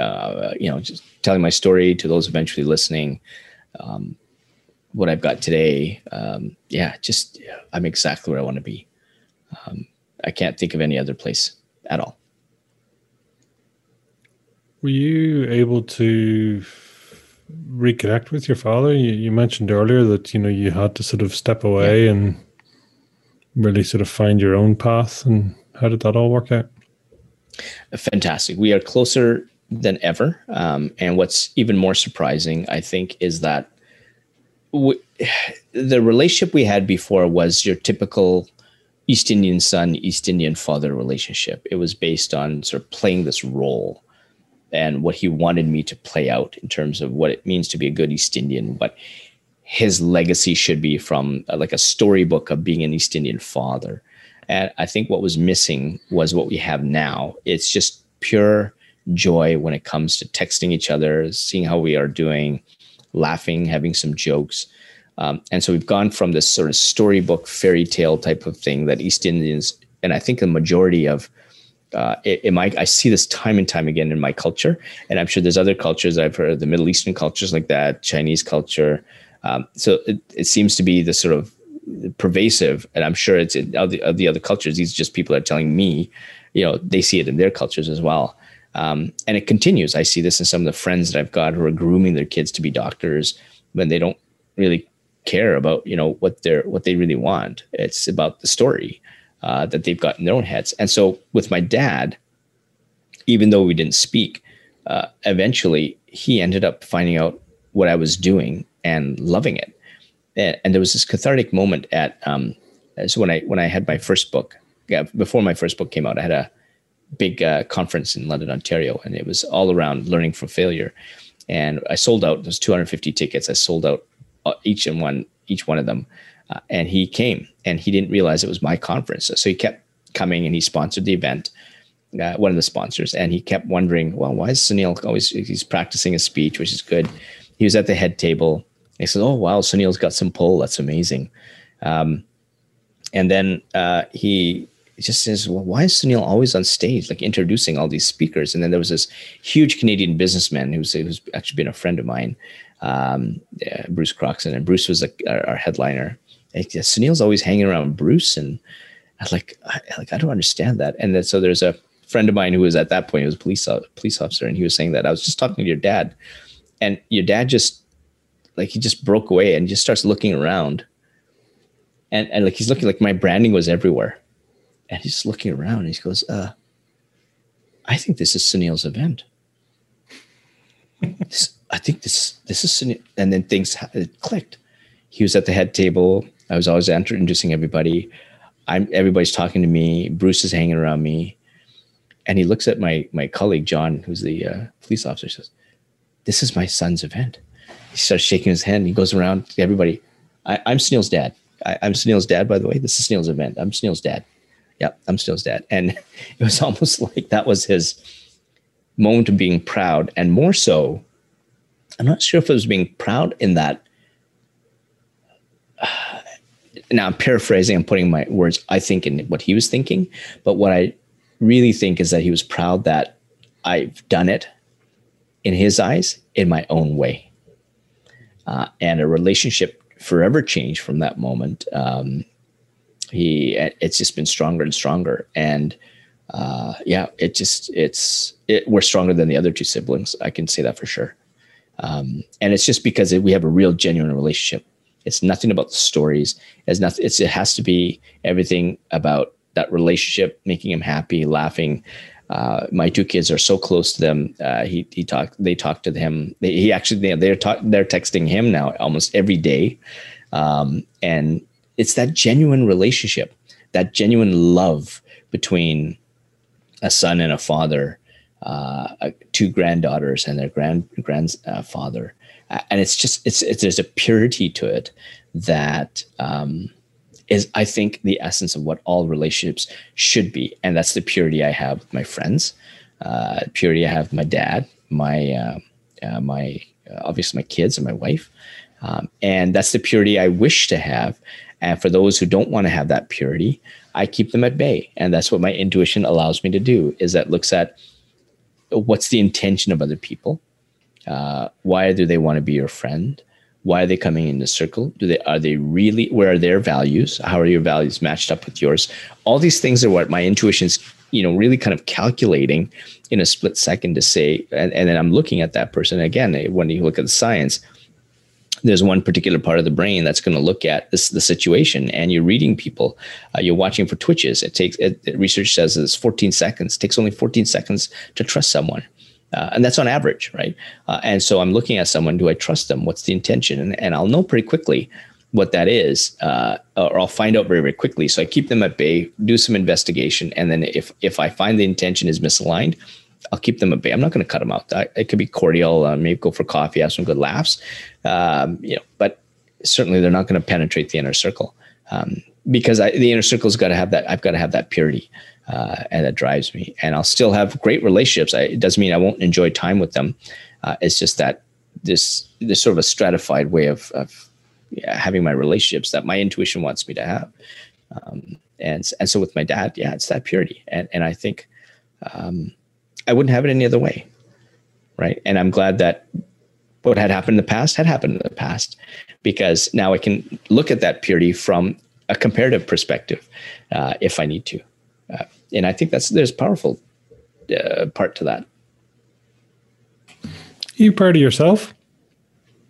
Uh, you know, just telling my story to those eventually listening, um, what I've got today. Um, yeah, just I'm exactly where I want to be. Um, I can't think of any other place at all. Were you able to reconnect with your father? You, you, mentioned earlier that you know you had to sort of step away yeah. and really sort of find your own path. And how did that all work out? Fantastic. We are closer than ever. Um, and what's even more surprising, I think, is that we, the relationship we had before was your typical East Indian son, East Indian father relationship. It was based on sort of playing this role and what he wanted me to play out in terms of what it means to be a good East Indian, what his legacy should be from uh, like a storybook of being an East Indian father. And I think what was missing was what we have now. It's just pure joy when it comes to texting each other, seeing how we are doing, laughing, having some jokes. Um, and so we've gone from this sort of storybook fairy tale type of thing that East Indians, and I think the majority of uh, in my I see this time and time again in my culture, and I'm sure there's other cultures I've heard the Middle Eastern cultures like that, Chinese culture. Um, so it, it seems to be the sort of pervasive, and I'm sure it's in of the, other cultures. These just people are telling me, you know, they see it in their cultures as well. Um, and it continues. I see this in some of the friends that I've got who are grooming their kids to be doctors when they don't really care about you know what they're what they really want. It's about the story uh, that they've got in their own heads. And so with my dad, even though we didn't speak, uh, eventually he ended up finding out what I was doing and loving it. And, and there was this cathartic moment at um, so when I when I had my first book, yeah, before my first book came out, I had a big uh, conference in London, Ontario, and it was all around learning from failure. And I sold out. There's 250 tickets. I sold out uh, each and one each one of them. Uh, and he came, and he didn't realize it was my conference, so he kept coming, and he sponsored the event. Uh, one of the sponsors, and he kept wondering, well, why is Sunil always he's practicing his speech, which is good. He was at the head table. He said, "Oh wow, Sunil's got some pull. That's amazing." Um, and then uh, he just says, well, why is Sunil always on stage, like introducing all these speakers? And then there was this huge Canadian businessman who's, who's actually been a friend of mine, um, yeah, Bruce Croxon. And Bruce was our, our headliner. And Sunil's always hanging around Bruce. And I like, I, like, I don't understand that. And then so there's a friend of mine who was at that point, he was a police, police officer. And he was saying that I was just talking to your dad. And your dad just, like, he just broke away and just starts looking around. And, and like, he's looking like my branding was everywhere and he's looking around and he goes, uh, I think this is Sunil's event. [laughs] this, I think this this is Sunil. And then things it clicked. He was at the head table. I was always introducing everybody. I'm everybody's talking to me. Bruce is hanging around me, and he looks at my my colleague John, who's the uh, police officer. Says, "This is my son's event." He starts shaking his hand. He goes around to everybody. I, am Sunil's dad. I, am Sunil's dad, by the way. This is Sunil's event. I'm Sunil's dad yep, I'm his dad. And [laughs] it was almost like that was his moment of being proud. And more so, I'm not sure if it was being proud in that. Uh, now I'm paraphrasing, I'm putting my words, I think, in what he was thinking. But what I really think is that he was proud that I've done it in his eyes in my own way. Uh, and a relationship forever changed from that moment. Um, he it's just been stronger and stronger and uh, yeah it just it's it, we're stronger than the other two siblings i can say that for sure um, and it's just because we have a real genuine relationship it's nothing about the stories it's nothing it's, it has to be everything about that relationship making him happy laughing uh, my two kids are so close to them. Uh, he he talk they talk to him. They, he actually they, they're talk, they're texting him now almost every day, um, and it's that genuine relationship, that genuine love between a son and a father, uh, two granddaughters and their grand grandfather, and it's just it's, it's there's a purity to it that um, is I think the essence of what all relationships should be, and that's the purity I have with my friends, uh, purity I have with my dad, my uh, uh, my uh, obviously my kids and my wife, um, and that's the purity I wish to have. And for those who don't want to have that purity, I keep them at bay. And that's what my intuition allows me to do is that looks at what's the intention of other people? Uh, why do they want to be your friend? Why are they coming in the circle? Do they are they really where are their values? How are your values matched up with yours? All these things are what my intuition's you know really kind of calculating in a split second to say and, and then i'm looking at that person again when you look at the science there's one particular part of the brain that's going to look at this the situation and you're reading people uh, you're watching for twitches. It takes it, research says it's 14 seconds. It takes only 14 seconds to trust someone uh, and that's on average right? Uh, and so i'm looking at someone do i trust them? What's the intention? And, and i'll know pretty quickly what that is uh, or i'll find out very very quickly. So i keep them at bay do some investigation and then if if i find the intention is misaligned I'll keep them at bay. I'm not going to cut them out. I, it could be cordial, uh, maybe go for coffee, have some good laughs, um, you know. But certainly, they're not going to penetrate the inner circle um, because I, the inner circle's got to have that. I've got to have that purity, uh, and that drives me. And I'll still have great relationships. I, it doesn't mean I won't enjoy time with them. Uh, it's just that this this sort of a stratified way of, of yeah, having my relationships that my intuition wants me to have. Um, and and so with my dad, yeah, it's that purity, and and I think. Um, I wouldn't have it any other way. Right. And I'm glad that what had happened in the past had happened in the past because now I can look at that purity from a comparative perspective uh, if I need to. Uh, and I think that's there's powerful uh, part to that. Are you proud of yourself?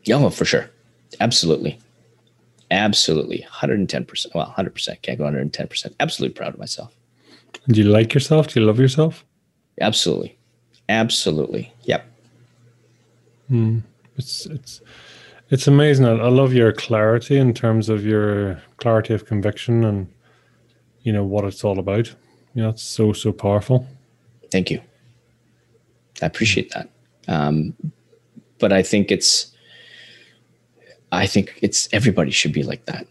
Yeah, well, for sure. Absolutely. Absolutely. 110%. Well, 100%. Can't go 110%. Absolutely proud of myself. Do you like yourself? Do you love yourself? Absolutely. Absolutely. Yep. Hmm. It's, it's, it's amazing. I, I love your clarity in terms of your clarity of conviction and, you know, what it's all about. You know, it's so, so powerful. Thank you. I appreciate that. Um, but I think it's, I think it's everybody should be like that.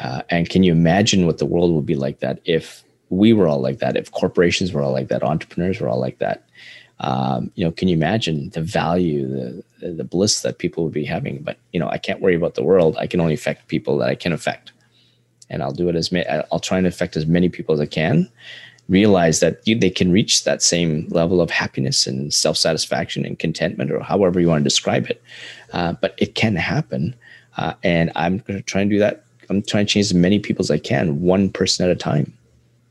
Uh, and can you imagine what the world would be like that if we were all like that, if corporations were all like that, entrepreneurs were all like that? Um, you know, can you imagine the value, the the bliss that people would be having? But you know, I can't worry about the world. I can only affect people that I can affect, and I'll do it as ma- I'll try and affect as many people as I can. Realize that you, they can reach that same level of happiness and self satisfaction and contentment, or however you want to describe it. Uh, but it can happen uh, and I'm going to try and do that. I'm trying to change as many people as I can, one person at a time.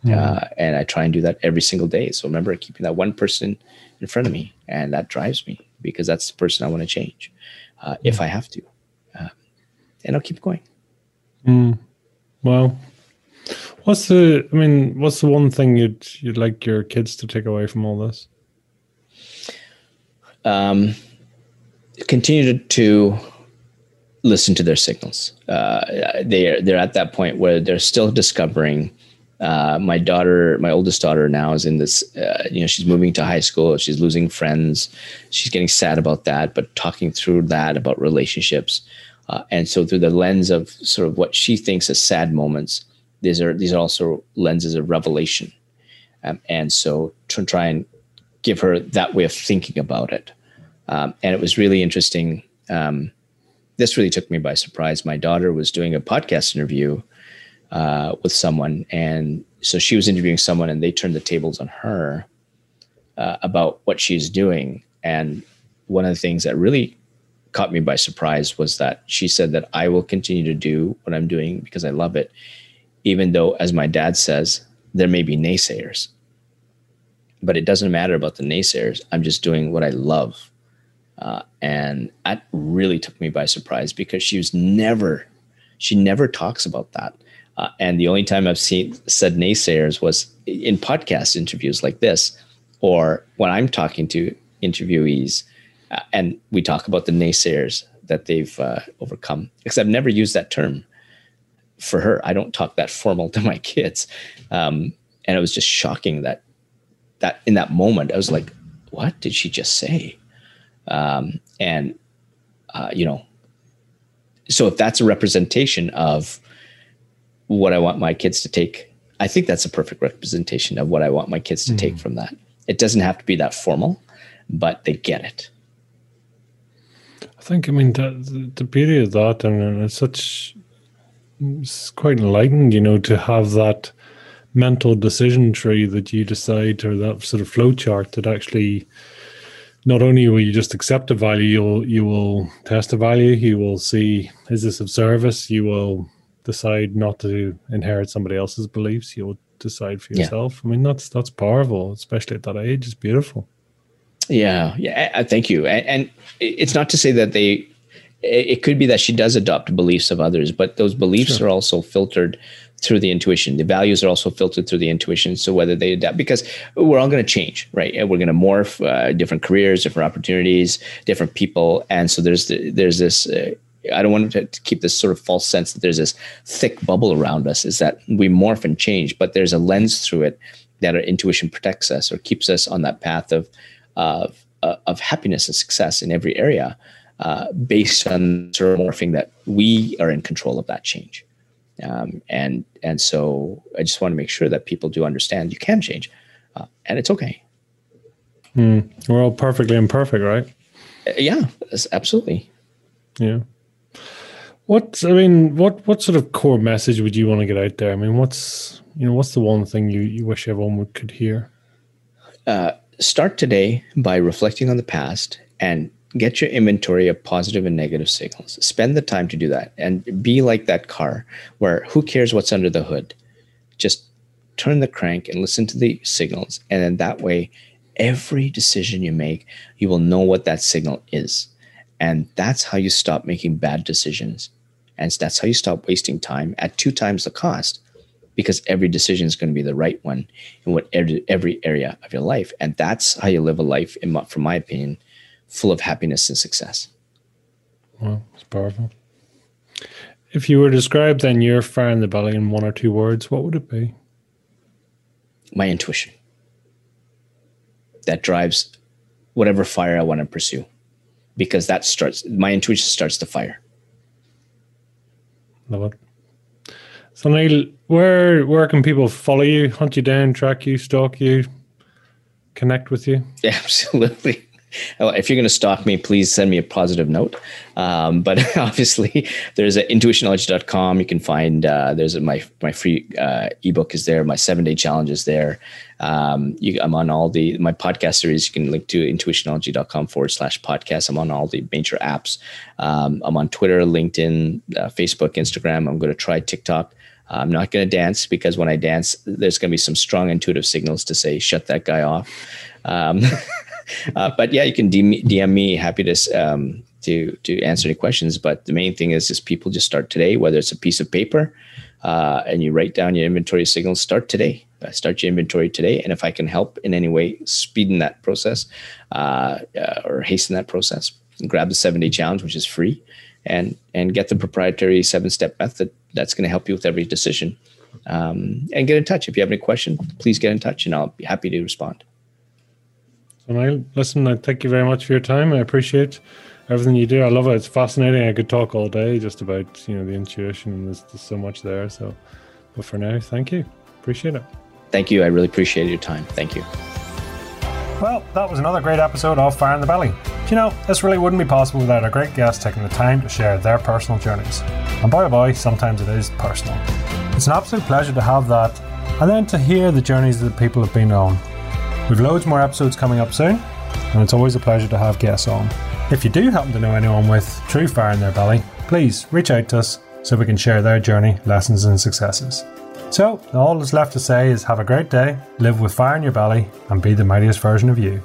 Mm. Uh, and I try and do that every single day. So remember keeping that one person in front of me, and that drives me because that's the person I want to change uh, if I have to. Uh, and I'll keep going. Mm. Well, what's the? I mean, what's the one thing you'd you'd like your kids to take away from all this? Um, continue to, to listen to their signals. Uh, they're they're at that point where they're still discovering. Uh, my daughter, my oldest daughter, now is in this. Uh, you know, she's moving to high school. She's losing friends. She's getting sad about that, but talking through that about relationships, uh, and so through the lens of sort of what she thinks as sad moments, these are these are also lenses of revelation, um, and so to try and give her that way of thinking about it. Um, and it was really interesting. Um, this really took me by surprise. My daughter was doing a podcast interview uh, with someone, and so she was interviewing someone, and they turned the tables on her uh, about what she's doing. And one of the things that really caught me by surprise was that she said that I will continue to do what I'm doing because I love it, even though, as my dad says, there may be naysayers. But it doesn't matter about the naysayers. I'm just doing what I love uh, and that really took me by surprise because she was never, she never talks about that. Uh, and the only time I've seen said naysayers was in podcast interviews like this, or when I'm talking to interviewees, uh, and we talk about the naysayers that they've uh, overcome. Because I've never used that term for her. I don't talk that formal [laughs] to my kids, um, and it was just shocking that that in that moment I was like, "What did she just say?" Um, and, uh, you know, so if that's a representation of what I want my kids to take, I think that's a perfect representation of what I want my kids to mm-hmm. take from that. It doesn't have to be that formal, but they get it. I think, I mean, the, the beauty of that, and it's such, it's quite enlightened, you know, to have that mental decision tree that you decide or that sort of flow chart that actually not only will you just accept a value, you'll you will test a value. You will see is this of service. You will decide not to inherit somebody else's beliefs. You'll decide for yourself. Yeah. I mean, that's that's powerful, especially at that age. It's beautiful. Yeah, yeah. Thank you. And, and it's not to say that they. It could be that she does adopt beliefs of others, but those beliefs sure. are also filtered through the intuition. The values are also filtered through the intuition. So whether they adapt, because we're all going to change, right? We're going to morph, uh, different careers, different opportunities, different people, and so there's there's this. Uh, I don't want to keep this sort of false sense that there's this thick bubble around us. Is that we morph and change, but there's a lens through it that our intuition protects us or keeps us on that path of of uh, of happiness and success in every area, uh, based on sort of morphing that we are in control of that change. Um, and and so I just want to make sure that people do understand you can change, uh, and it's okay. Mm, we're all perfectly imperfect, right? Uh, yeah, absolutely. Yeah. What I mean, what what sort of core message would you want to get out there? I mean, what's you know, what's the one thing you, you wish everyone would, could hear? Uh, start today by reflecting on the past and get your inventory of positive and negative signals. Spend the time to do that and be like that car where who cares what's under the hood? Just turn the crank and listen to the signals. And then that way, every decision you make, you will know what that signal is. And that's how you stop making bad decisions. And that's how you stop wasting time at two times the cost because every decision is going to be the right one in what er, every area of your life. And that's how you live a life, in my, from my opinion, full of happiness and success. Well, it's powerful. If you were to describe then your fire in the belly in one or two words, what would it be? My intuition. That drives whatever fire I want to pursue because that starts, my intuition starts to fire. Love it. So Neil, where where can people follow you, hunt you down, track you, stalk you, connect with you? Yeah, [laughs] absolutely. If you're going to stalk me, please send me a positive note. Um, but [laughs] obviously, there's a intuitionology.com. You can find uh, there's a, my my free uh, ebook is there. My seven day challenge is there. Um, you, I'm on all the my podcast series. You can link to intuitionology.com forward slash podcast. I'm on all the major apps. Um, I'm on Twitter, LinkedIn, uh, Facebook, Instagram. I'm going to try TikTok. I'm not going to dance because when I dance, there's going to be some strong intuitive signals to say, shut that guy off. Um, [laughs] uh, but yeah, you can DM, DM me. Happy to, um, to, to answer any questions. But the main thing is just people just start today, whether it's a piece of paper uh, and you write down your inventory signals, start today. Uh, start your inventory today. And if I can help in any way, speeding that process uh, uh, or hasten that process, grab the seven day challenge, which is free and and get the proprietary seven step method that's going to help you with every decision. Um, and get in touch if you have any question. Please get in touch, and I'll be happy to respond. So, Niall, listen, I thank you very much for your time. I appreciate everything you do. I love it. It's fascinating. I could talk all day just about you know the intuition, and there's, there's so much there. So, but for now, thank you. Appreciate it. Thank you. I really appreciate your time. Thank you. Well, that was another great episode of Fire in the Belly. You know, this really wouldn't be possible without our great guests taking the time to share their personal journeys. And boy oh boy, sometimes it is personal. It's an absolute pleasure to have that, and then to hear the journeys that people have been on. We've loads more episodes coming up soon, and it's always a pleasure to have guests on. If you do happen to know anyone with true fire in their belly, please reach out to us so we can share their journey, lessons, and successes. So, all that's left to say is have a great day, live with fire in your belly, and be the mightiest version of you.